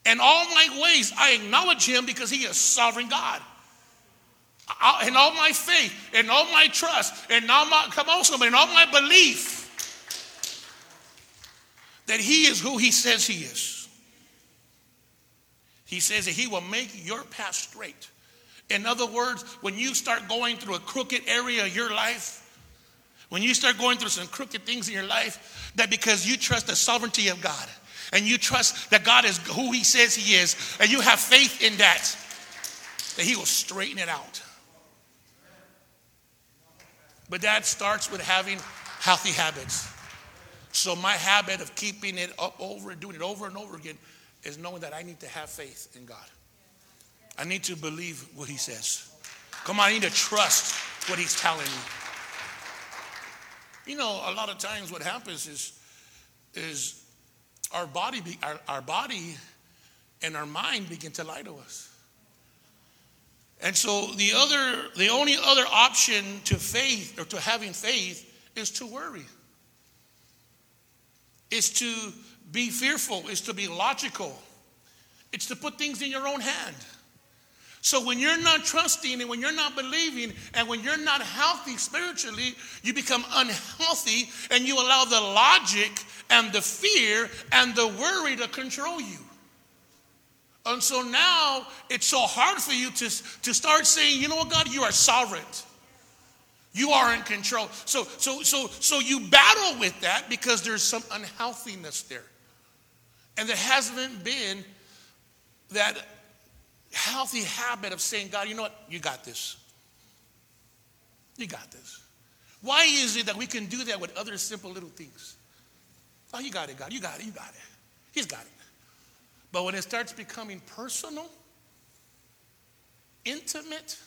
In all my ways, I acknowledge Him because He is sovereign God. In all my faith, in all my trust, in all my, come on, somebody, in all my belief, that He is who He says He is. He says that He will make your path straight. In other words, when you start going through a crooked area of your life, when you start going through some crooked things in your life, that because you trust the sovereignty of God and you trust that God is who He says He is, and you have faith in that, that He will straighten it out. But that starts with having healthy habits. So my habit of keeping it up over and doing it over and over again is knowing that I need to have faith in God. I need to believe what he says. Come on, I need to trust what he's telling me. You know, a lot of times what happens is, is our body, our, our body and our mind begin to lie to us. And so the other, the only other option to faith or to having faith is to worry. Is to be fearful, is to be logical. It's to put things in your own hand. So when you're not trusting and when you're not believing and when you're not healthy spiritually, you become unhealthy and you allow the logic and the fear and the worry to control you. And so now it's so hard for you to, to start saying, you know what, God, you are sovereign. You are in control. So, so, so, so you battle with that because there's some unhealthiness there. And there hasn't been that healthy habit of saying, God, you know what? You got this. You got this. Why is it that we can do that with other simple little things? Oh, you got it, God. You got it. You got it. He's got it. But when it starts becoming personal, intimate,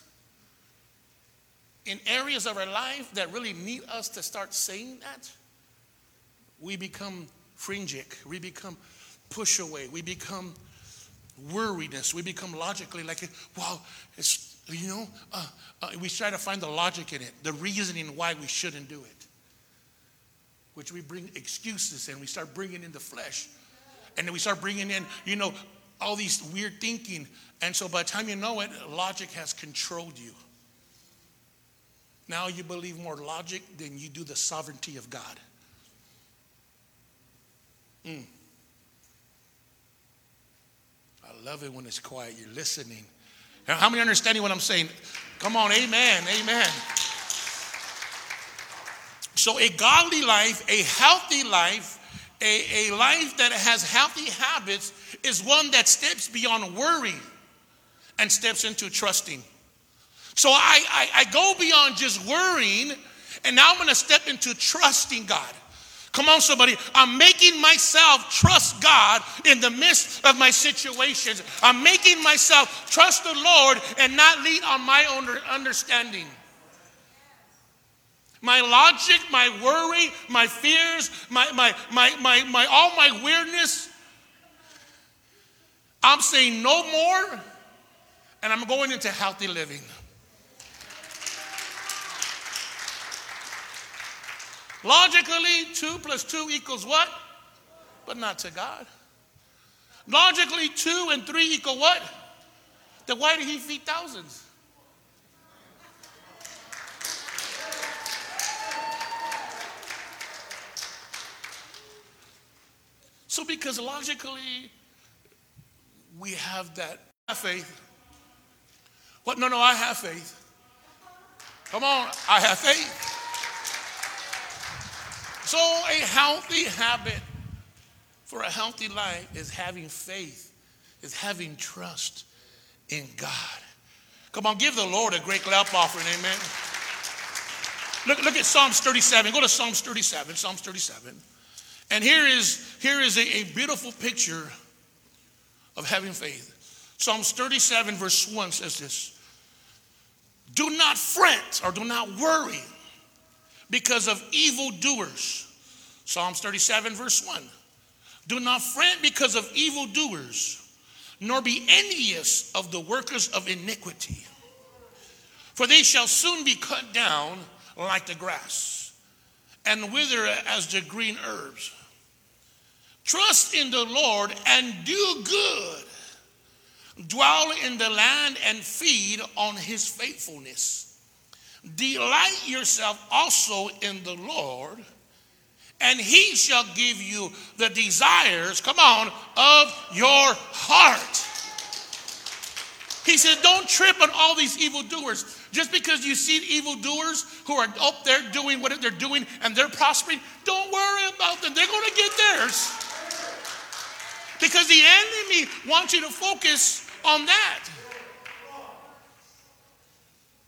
in areas of our life that really need us to start saying that, we become fringic. We become push away. We become worriedness. We become logically like, well, it's, you know, uh, uh, we try to find the logic in it, the reasoning why we shouldn't do it. Which we bring excuses and we start bringing in the flesh. And then we start bringing in, you know, all these weird thinking. And so by the time you know it, logic has controlled you. Now you believe more logic than you do the sovereignty of God. Mm. I love it when it's quiet. You're listening. How many understanding what I'm saying? Come on, amen, amen. So, a godly life, a healthy life, a, a life that has healthy habits is one that steps beyond worry and steps into trusting. So, I, I, I go beyond just worrying, and now I'm going to step into trusting God. Come on, somebody. I'm making myself trust God in the midst of my situations. I'm making myself trust the Lord and not lean on my own understanding. My logic, my worry, my fears, my, my, my, my, my, all my weirdness. I'm saying no more, and I'm going into healthy living. Logically, two plus two equals what? But not to God. Logically, two and three equal what? Then why did he feed thousands? So, because logically, we have that have faith. What? No, no, I have faith. Come on, I have faith. So, a healthy habit for a healthy life is having faith, is having trust in God. Come on, give the Lord a great clap offering, amen. Look, look at Psalms 37. Go to Psalms 37, Psalms 37. And here is, here is a, a beautiful picture of having faith. Psalms 37, verse 1 says this Do not fret or do not worry because of evildoers. Psalms 37, verse 1. Do not fret because of evildoers, nor be envious of the workers of iniquity. For they shall soon be cut down like the grass, and wither as the green herbs. Trust in the Lord and do good. Dwell in the land and feed on his faithfulness. Delight yourself also in the Lord, and he shall give you the desires, come on, of your heart. He said, Don't trip on all these evildoers. Just because you see evildoers who are up there doing what they're doing and they're prospering, don't worry about them. They're going to get theirs. Because the enemy wants you to focus on that.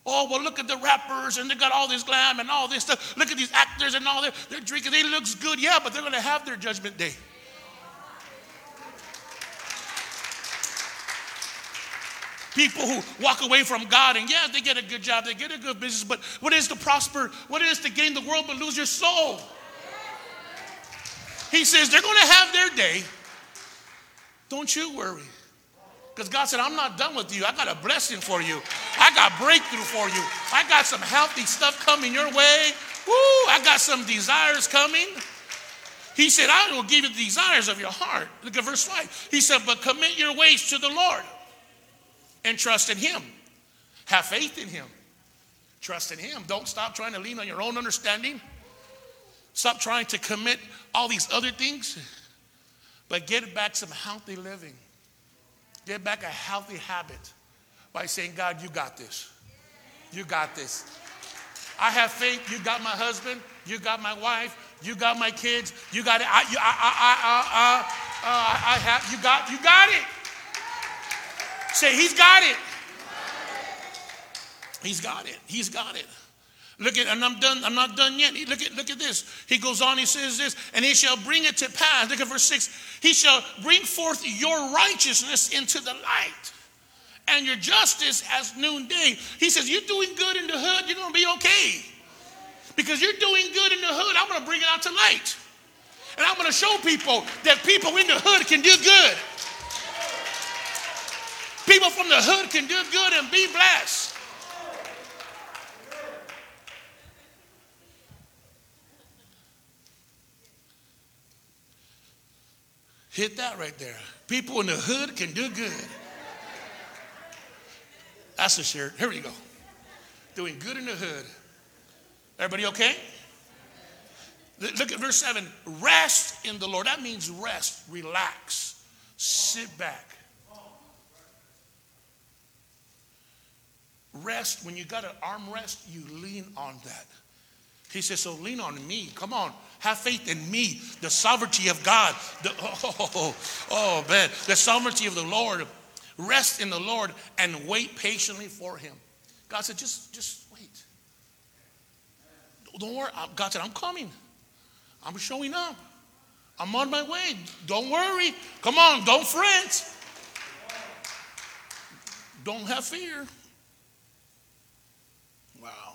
Oh, well, look at the rappers and they got all this glam and all this stuff. Look at these actors and all that. They're drinking. They looks good, yeah, but they're going to have their judgment day. People who walk away from God and yeah, they get a good job, they get a good business, but what is to prosper? What is to gain the world but lose your soul? He says they're going to have their day. Don't you worry. Because God said, I'm not done with you. I got a blessing for you. I got breakthrough for you. I got some healthy stuff coming your way. Woo, I got some desires coming. He said, I will give you the desires of your heart. Look at verse 5. He said, But commit your ways to the Lord and trust in Him. Have faith in Him. Trust in Him. Don't stop trying to lean on your own understanding. Stop trying to commit all these other things. But get back some healthy living. Get back a healthy habit by saying, God, you got this. You got this. I have faith. You got my husband. You got my wife. You got my kids. You got it. I, you, I, I, I, I, uh, I have. You got. You got it. Say, He's got it. He's got it. He's got it. Look at, and I'm done, I'm not done yet. Look at, look at this. He goes on, he says this, and he shall bring it to pass. Look at verse 6. He shall bring forth your righteousness into the light and your justice as noonday. He says, You're doing good in the hood, you're gonna be okay. Because you're doing good in the hood, I'm gonna bring it out to light. And I'm gonna show people that people in the hood can do good. People from the hood can do good and be blessed. Hit that right there. People in the hood can do good. That's the shirt. Here we go. Doing good in the hood. Everybody okay? Look at verse 7. Rest in the Lord. That means rest, relax, sit back. Rest, when you got an arm rest, you lean on that. He says, So lean on me. Come on. Have faith in me, the sovereignty of God. The, oh, oh, oh, man. The sovereignty of the Lord. Rest in the Lord and wait patiently for him. God said, just, just wait. Don't worry. God said, I'm coming. I'm showing up. I'm on my way. Don't worry. Come on, don't fret. Don't have fear. Wow.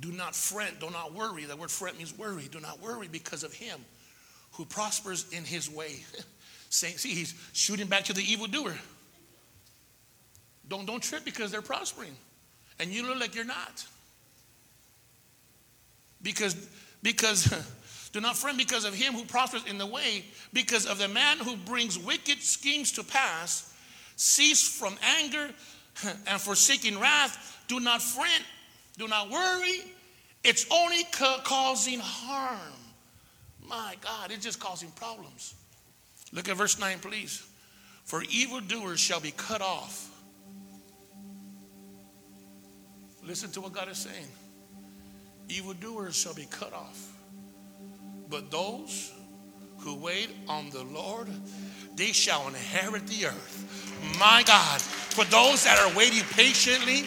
Do not fret, do not worry. That word fret means worry. Do not worry because of him who prospers in his way. See, he's shooting back to the evildoer. Don't, don't trip because they're prospering. And you look like you're not. Because, because do not fret because of him who prospers in the way, because of the man who brings wicked schemes to pass. Cease from anger and forsaking wrath. Do not fret do not worry. It's only ca- causing harm. My God, it's just causing problems. Look at verse 9, please. For evildoers shall be cut off. Listen to what God is saying. Evildoers shall be cut off. But those who wait on the Lord, they shall inherit the earth. My God, for those that are waiting patiently,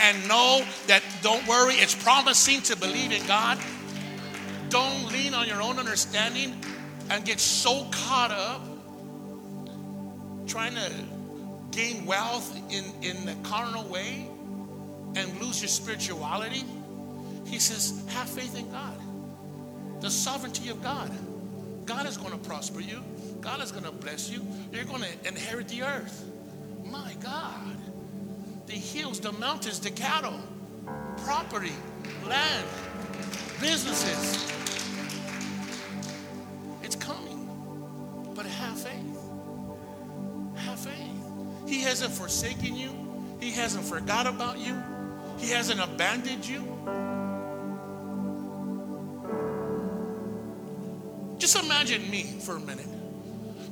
and know that don't worry, it's promising to believe in God. Don't lean on your own understanding and get so caught up trying to gain wealth in, in the carnal way and lose your spirituality. He says, have faith in God. The sovereignty of God. God is going to prosper you. God is going to bless you. You're going to inherit the earth. My God the hills, the mountains, the cattle, property, land, businesses. It's coming. But have faith. Have faith. He hasn't forsaken you, He hasn't forgot about you, He hasn't abandoned you. Just imagine me for a minute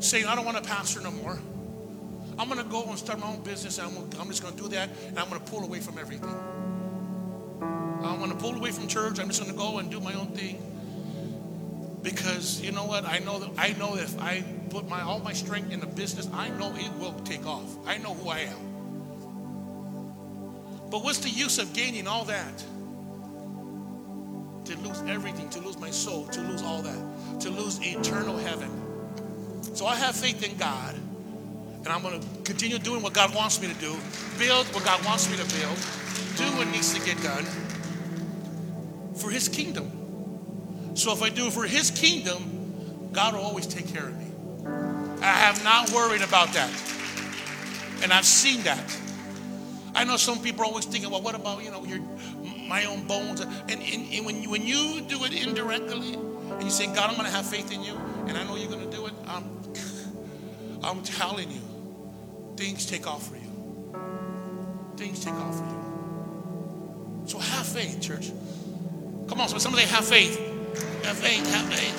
saying, I don't want to pastor no more. I'm going to go and start my own business. I'm, gonna, I'm just going to do that, and I'm going to pull away from everything. I'm going to pull away from church. I'm just going to go and do my own thing. Because you know what? I know that I know if I put my all my strength in the business, I know it will take off. I know who I am. But what's the use of gaining all that? To lose everything, to lose my soul, to lose all that, to lose eternal heaven. So I have faith in God, and I'm going to continue doing what God wants me to do, build what God wants me to build, do what needs to get done for His kingdom. So if I do for His kingdom, God will always take care of me. I have not worried about that. And I've seen that. I know some people are always thinking, well, what about, you know, your my own bones? And, and, and when, you, when you do it indirectly, and you say, God, I'm going to have faith in you, and I know you're going to do it, I'm, I'm telling you, things take off for you. Things take off for you. So have faith, church. Come on, so somebody have faith. Have faith, have faith.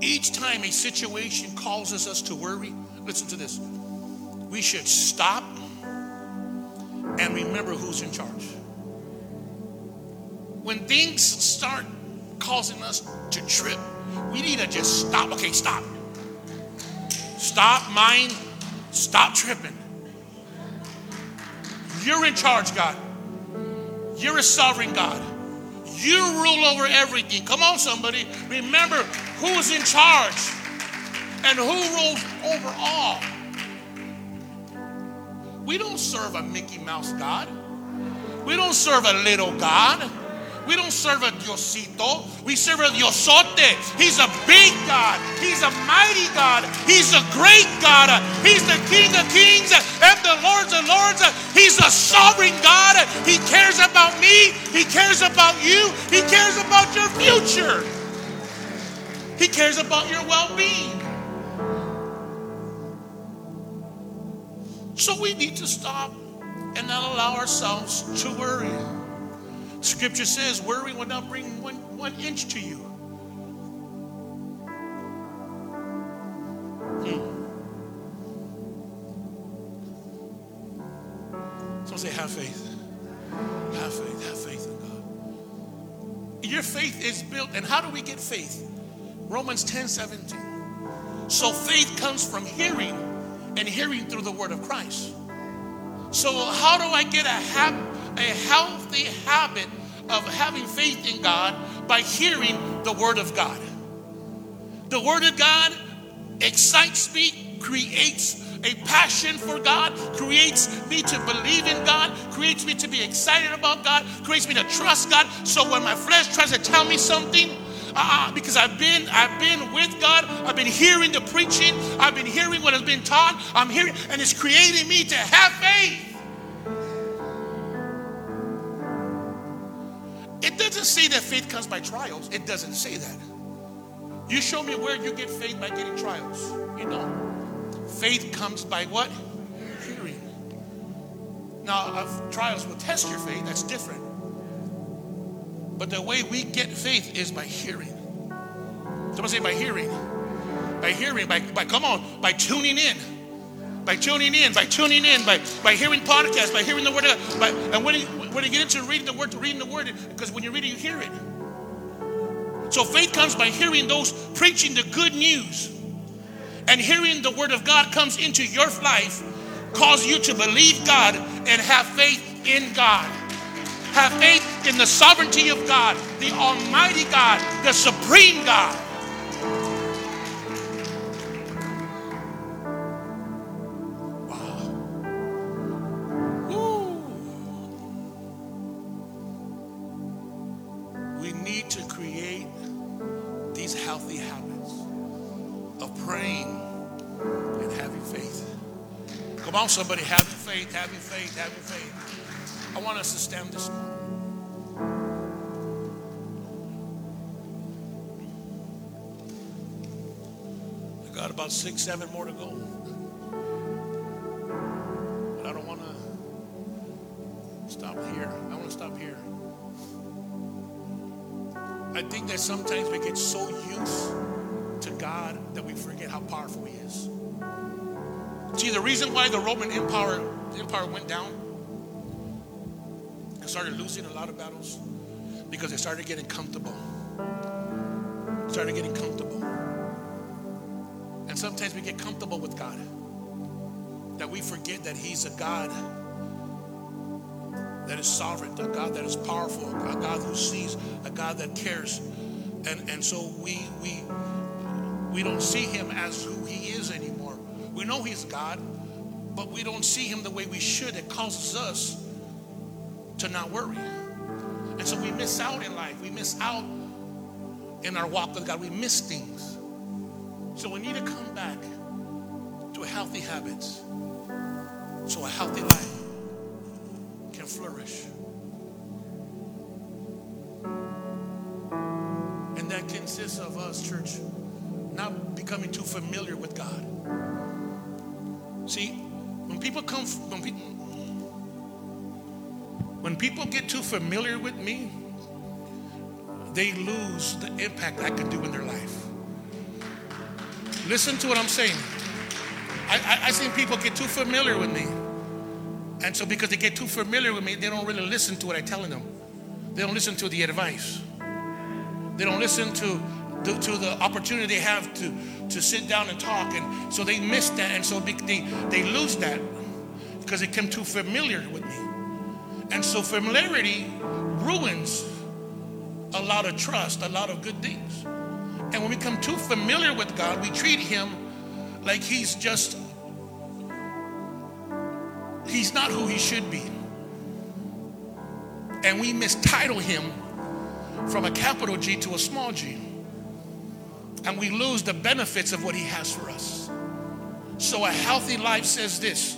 Each time a situation causes us to worry, listen to this. We should stop and remember who's in charge. When things start causing us to trip, we need to just stop. Okay, stop. Stop, mind. Stop tripping. You're in charge, God. You're a sovereign God. You rule over everything. Come on, somebody. Remember who's in charge and who rules over all. We don't serve a Mickey Mouse God. We don't serve a little God. We serve a Diosito. We serve a Diosote. He's a big God. He's a mighty God. He's a great God. He's the King of kings and the Lords of lords. He's a sovereign God. He cares about me. He cares about you. He cares about your future. He cares about your well being. So we need to stop and not allow ourselves to worry. Scripture says, worry will not bring one, one inch to you. Hmm. So say, have faith. Have faith. Have faith in God. Your faith is built. And how do we get faith? Romans 10 17. So faith comes from hearing, and hearing through the word of Christ. So, how do I get a, hab- a healthy habit of having faith in God? By hearing the Word of God. The Word of God excites me, creates a passion for God, creates me to believe in God, creates me to be excited about God, creates me to trust God. So, when my flesh tries to tell me something, uh, because I've been I've been with God. I've been hearing the preaching. I've been hearing what has been taught. I'm hearing, and it's creating me to have faith. It doesn't say that faith comes by trials. It doesn't say that. You show me where you get faith by getting trials. You don't. Faith comes by what? Hearing. Now, uh, trials will test your faith. That's different. But the way we get faith is by hearing. Someone say by hearing. By hearing, by, by come on, by tuning in. By tuning in, by tuning in, by, by hearing podcasts, by hearing the word of God. By, and when you, when you get into reading the word, to reading the word, because when you read it, you hear it. So faith comes by hearing those preaching the good news. And hearing the word of God comes into your life, cause you to believe God and have faith in God. Have faith in the sovereignty of God, the Almighty God, the Supreme God. Come on, somebody, having faith, having faith, having faith. I want us to stand this morning. I got about six, seven more to go. But I don't want to stop here. I want to stop here. I think that sometimes we get so used to God that we forget how powerful He is. See, the reason why the Roman Empire, Empire went down and started losing a lot of battles because they started getting comfortable. Started getting comfortable. And sometimes we get comfortable with God. That we forget that He's a God that is sovereign, a God that is powerful, a God who sees, a God that cares. And and so we we we don't see him as who he is anymore. We know he's God, but we don't see him the way we should. It causes us to not worry. And so we miss out in life. We miss out in our walk with God. We miss things. So we need to come back to healthy habits so a healthy life can flourish. And that consists of us, church, not becoming too familiar with God. See, when people come, when people, when people get too familiar with me, they lose the impact I can do in their life. Listen to what I'm saying. I, I, I seen people get too familiar with me. And so because they get too familiar with me, they don't really listen to what I'm telling them. They don't listen to the advice. They don't listen to, to, to the opportunity they have to, to sit down and talk. And so they miss that. And so they, they, lose that because they become too familiar with me. And so familiarity ruins a lot of trust, a lot of good things. And when we become too familiar with God, we treat Him like He's just, He's not who He should be. And we mistitle Him from a capital G to a small g. And we lose the benefits of what He has for us. So a healthy life says this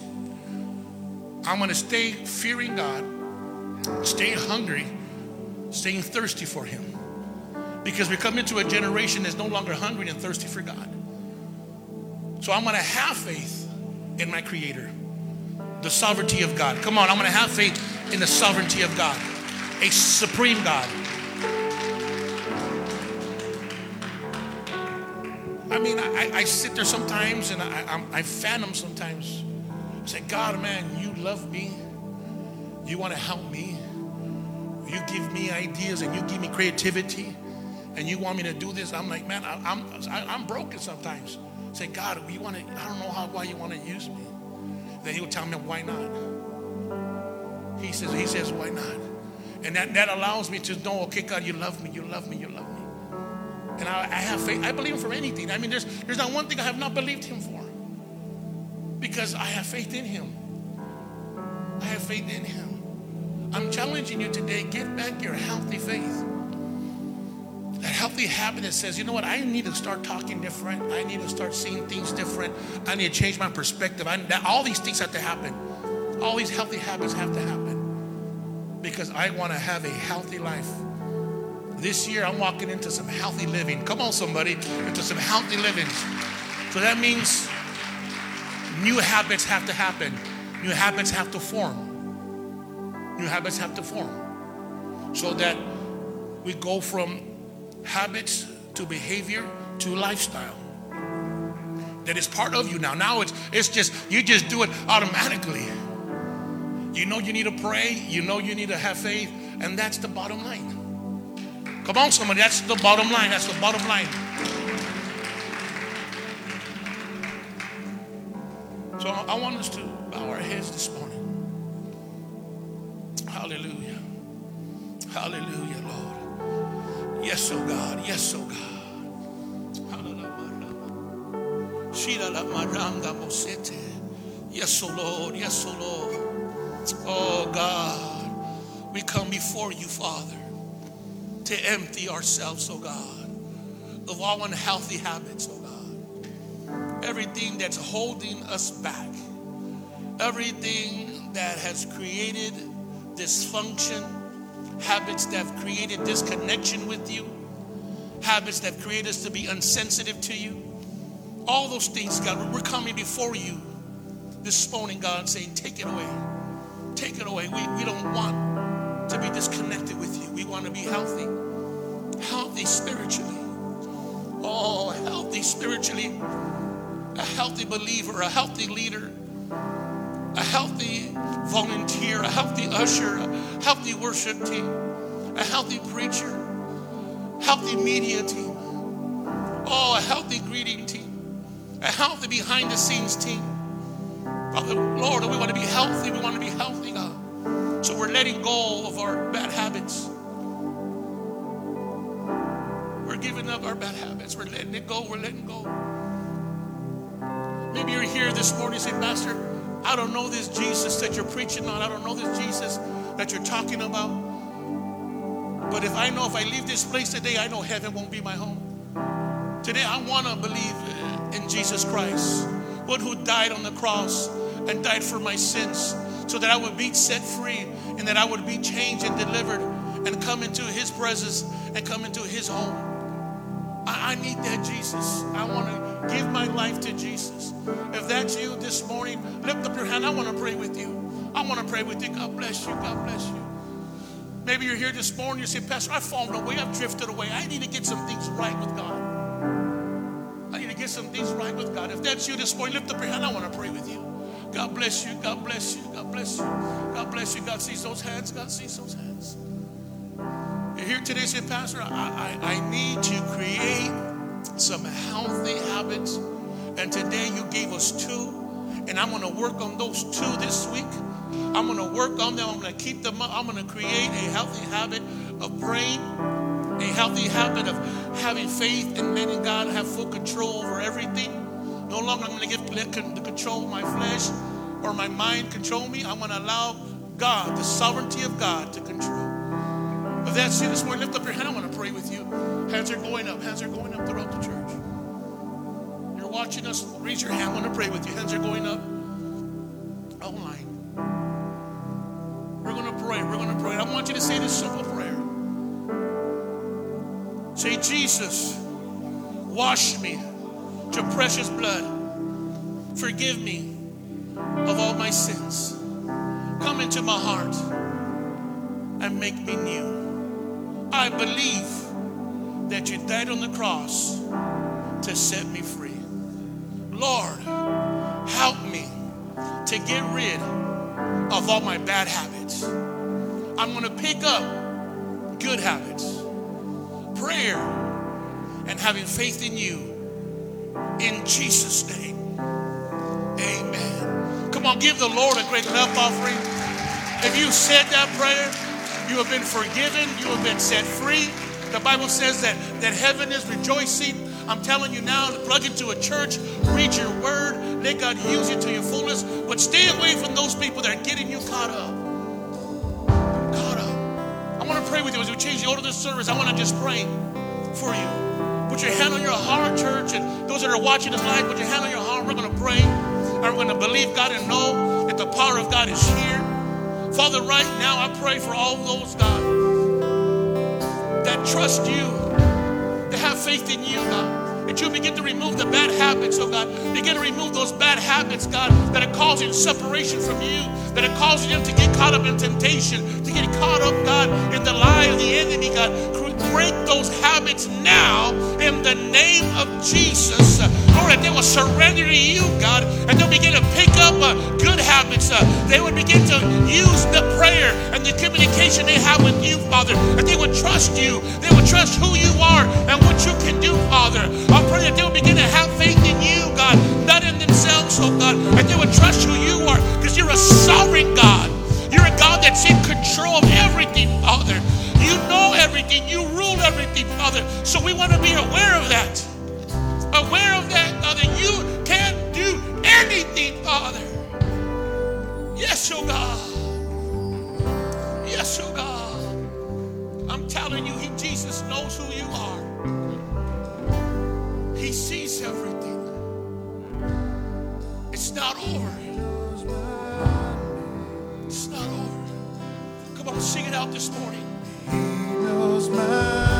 I'm going to stay fearing God, stay hungry, staying thirsty for Him. Because we come into a generation that's no longer hungry and thirsty for God. So I'm going to have faith in my Creator, the sovereignty of God. Come on, I'm going to have faith in the sovereignty of God, a supreme God. I mean, I, I sit there sometimes and I, I'm- I fan them sometimes. I say, God, man, you love me. You want to help me. You give me ideas and you give me creativity and you want me to do this. I'm like, man, I, I'm, I, I'm broken sometimes. Say, God, you want to, I don't know how, why you want to use me. Then he'll tell me, why not? He says, he says, why not? And that, that allows me to know, okay, God, you love me, you love me, you love me. And I, I have faith. I believe him for anything. I mean, there's, there's not one thing I have not believed him for. Because I have faith in him. I have faith in him. I'm challenging you today, get back your healthy faith. That healthy habit that says, you know what, I need to start talking different. I need to start seeing things different. I need to change my perspective. I, all these things have to happen. All these healthy habits have to happen. Because I want to have a healthy life. This year, I'm walking into some healthy living. Come on, somebody, into some healthy living. So that means new habits have to happen. New habits have to form. New habits have to form. So that we go from habits to behavior to lifestyle. That is part of you now. Now it's it's just you just do it automatically. You know you need to pray, you know you need to have faith, and that's the bottom line. Come on, somebody, that's the bottom line. That's the bottom line. So I want us to bow our heads this morning. Hallelujah. Hallelujah, Lord. Yes, oh God. Yes, oh God. Yes, oh Lord. Yes, oh Lord. Oh God. We come before you, Father, to empty ourselves, oh God, of all unhealthy habits, oh God. Everything that's holding us back. Everything that has created dysfunction, habits that have created disconnection with you, habits that create us to be insensitive to you. All those things, God, we're coming before you this morning, God, saying, Take it away. Take it away. We, we don't want to be disconnected with you. We want to be healthy, healthy spiritually. Oh, healthy spiritually. A healthy believer, a healthy leader, a healthy volunteer, a healthy usher, a healthy worship team, a healthy preacher, healthy media team. Oh, a healthy greeting team, a healthy behind the scenes team. Lord, we want to be healthy. We want to be healthy, God. We're letting go of our bad habits. We're giving up our bad habits. We're letting it go. We're letting go. Maybe you're here this morning and say, Pastor, I don't know this Jesus that you're preaching on. I don't know this Jesus that you're talking about. But if I know if I leave this place today, I know heaven won't be my home. Today, I want to believe in Jesus Christ, one who died on the cross and died for my sins so that I would be set free and that I would be changed and delivered and come into his presence and come into his home. I, I need that Jesus. I want to give my life to Jesus. If that's you this morning, lift up your hand. I want to pray with you. I want to pray with you. God bless you. God bless you. Maybe you're here this morning. You say, Pastor, I've fallen away. I've drifted away. I need to get some things right with God. I need to get some things right with God. If that's you this morning, lift up your hand. I want to pray with you. God bless you. God bless you. God bless you. God bless you. God sees those hands. God sees those hands. You're here today saying, Pastor, I, I, I need to create some healthy habits. And today you gave us two. And I'm going to work on those two this week. I'm going to work on them. I'm going to keep them up. I'm going to create a healthy habit of praying, a healthy habit of having faith and God have full control over everything. No longer I'm going to give the control of my flesh or my mind control me. I'm going to allow God, the sovereignty of God, to control. If that's you this morning, lift up your hand. I want to pray with you. Hands are going up. Hands are going up throughout the church. You're watching us. Raise your hand. I want to pray with you. Hands are going up. Online. We're going to pray. We're going to pray. I want you to say this simple prayer. Say, Jesus, wash me your precious blood. Forgive me of all my sins. Come into my heart and make me new. I believe that you died on the cross to set me free. Lord, help me to get rid of all my bad habits. I'm going to pick up good habits, prayer, and having faith in you. In Jesus' name, amen. Come on, give the Lord a great love offering. If you said that prayer, you have been forgiven, you have been set free. The Bible says that, that heaven is rejoicing. I'm telling you now plug into a church, read your word, let God use you to your fullness, but stay away from those people that are getting you caught up. Caught up. I want to pray with you as we change the order of the service. I want to just pray for you. Put your hand on your heart, church, and those that are watching us live, put your hand on your heart. We're going to pray. And we're going to believe God and know that the power of God is here. Father, right now I pray for all those, God, that trust you, that have faith in you, God. That you begin to remove the bad habits, oh God. Begin to remove those bad habits, God, that are causing separation from you, that are causing them to get caught up in temptation, to get caught up, God, in the lie of the enemy, God. Break those habits now in the name of Jesus. Lord, that they will surrender to you, God, and they'll begin to pick up uh, good habits. Uh, they would begin to use the prayer and the communication they have with you, Father, and they would trust you. They would trust who you are and what you can do, Father. I pray that they will begin to have faith in you, God, not in themselves, oh God, and they would trust who you are because you're a sovereign God. You're a God that's in control of everything, Father. You know everything. You rule everything, Father. So we want to be aware of that. Aware of that, Father. You can't do anything, Father. Yes, oh God. Yes, oh God. I'm telling you, he, Jesus knows who you are. He sees everything. It's not over. It's not over. Come on, sing it out this morning. He knows my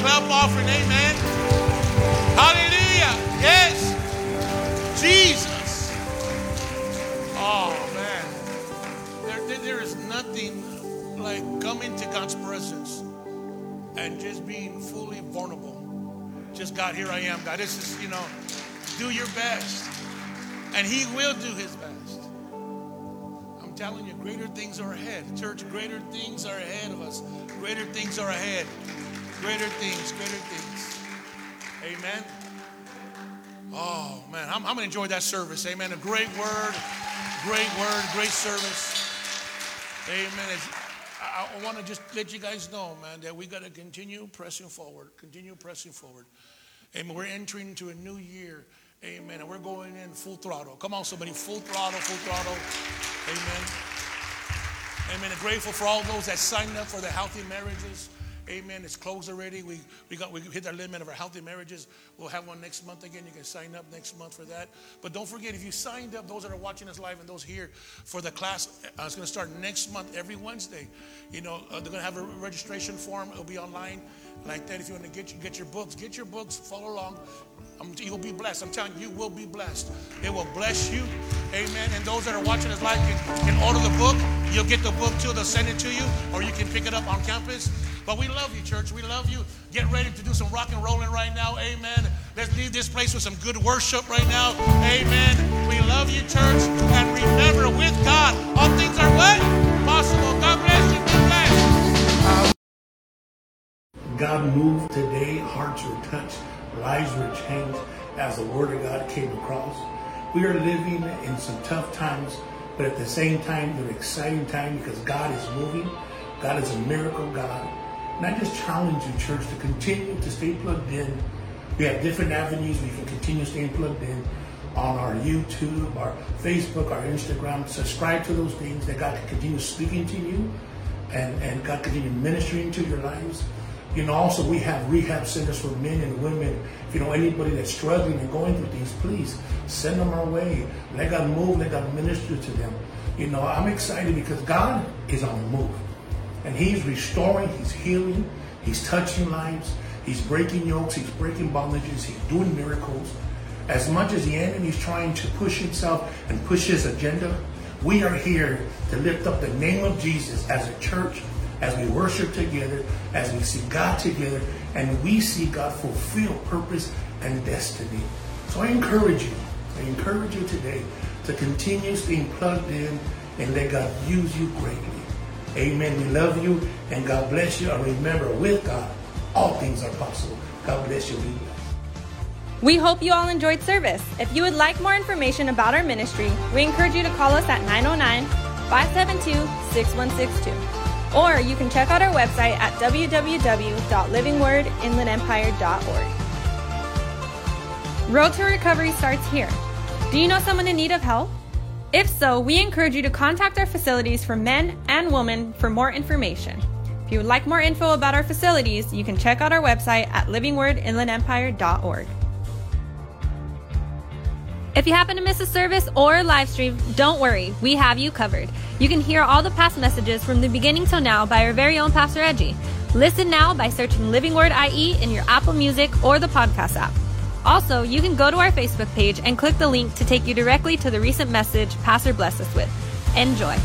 clap offering. Amen. Hallelujah. Yes. Jesus. Oh, man. There, there- is nothing like coming to God's presence and just being fully vulnerable. Just God, here I am, God. This is, you know, do your best. And He will do His best. I'm telling you, greater things are ahead. Church, greater things are ahead of us. Greater things are ahead. Greater things, greater things. Amen. Oh, man, I'm, I'm going to enjoy that service. Amen. A great word, great word, great service. Amen. It's- I, I want to just let you guys know, man, that we got to continue pressing forward, continue pressing forward. Amen. We're entering into a new year. Amen. And we're going in full throttle. Come on, somebody, full throttle, full throttle. Amen. Amen. And grateful for all those that signed up for the healthy marriages. Amen. It's closed already. We, we got we hit our limit of our healthy marriages. We'll have one next month again. You can sign up next month for that. But don't forget, if you signed up, those that are watching us live and those here for the class, uh, it's going to start next month every Wednesday. You know, uh, they're going to have a registration form. It'll be online like that. If you want to get get your books, get your books. Follow along. Um, you'll be blessed. I'm telling you, you will be blessed. It will bless you. Amen. And those that are watching us live can, can order the book. You'll get the book too. They'll send it to you, or you can pick it up on campus. But we love you, church. We love you. Get ready to do some rock and rolling right now. Amen. Let's leave this place with some good worship right now. Amen. We love you, church. And remember, with God, all things are what? Possible. God bless you. Be blessed. God moved today, hearts were touched, lives were changed as the Word of God came across. We are living in some tough times, but at the same time, they're exciting time because God is moving. God is a miracle God. And I just challenge you, church, to continue to stay plugged in. We have different avenues we can continue staying plugged in on our YouTube, our Facebook, our Instagram. Subscribe to those things that God can continue speaking to you and, and God continue ministering to your lives. You know, also we have rehab centers for men and women. If you know anybody that's struggling and going through things, please send them our way. Let God move, let God minister to them. You know, I'm excited because God is on the move. And He's restoring, He's healing, He's touching lives, He's breaking yokes, He's breaking bondages, He's doing miracles. As much as the enemy is trying to push himself and push his agenda, we are here to lift up the name of Jesus as a church, as we worship together, as we see God together, and we see God fulfill purpose and destiny. So I encourage you, I encourage you today to continue staying plugged in and let God use you greatly. Amen. We love you and God bless you. And remember, with God, all things are possible. God bless you. Be blessed. We hope you all enjoyed service. If you would like more information about our ministry, we encourage you to call us at 909 572 6162. Or you can check out our website at www.livingwordinlandempire.org. Road to Recovery starts here. Do you know someone in need of help? If so, we encourage you to contact our facilities for men and women for more information. If you would like more info about our facilities, you can check out our website at livingwordinlandempire.org. If you happen to miss a service or a live stream, don't worry, we have you covered. You can hear all the past messages from the beginning till now by our very own Pastor Edgy. Listen now by searching Living Word IE in your Apple Music or the podcast app. Also, you can go to our Facebook page and click the link to take you directly to the recent message Pastor blessed us with. Enjoy.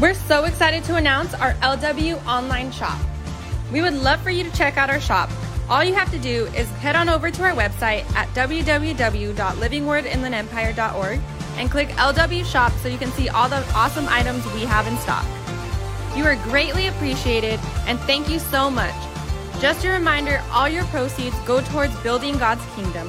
We're so excited to announce our LW online shop. We would love for you to check out our shop. All you have to do is head on over to our website at www.livingwordinlandempire.org and click LW shop so you can see all the awesome items we have in stock. You are greatly appreciated and thank you so much. Just a reminder all your proceeds go towards building God's kingdom.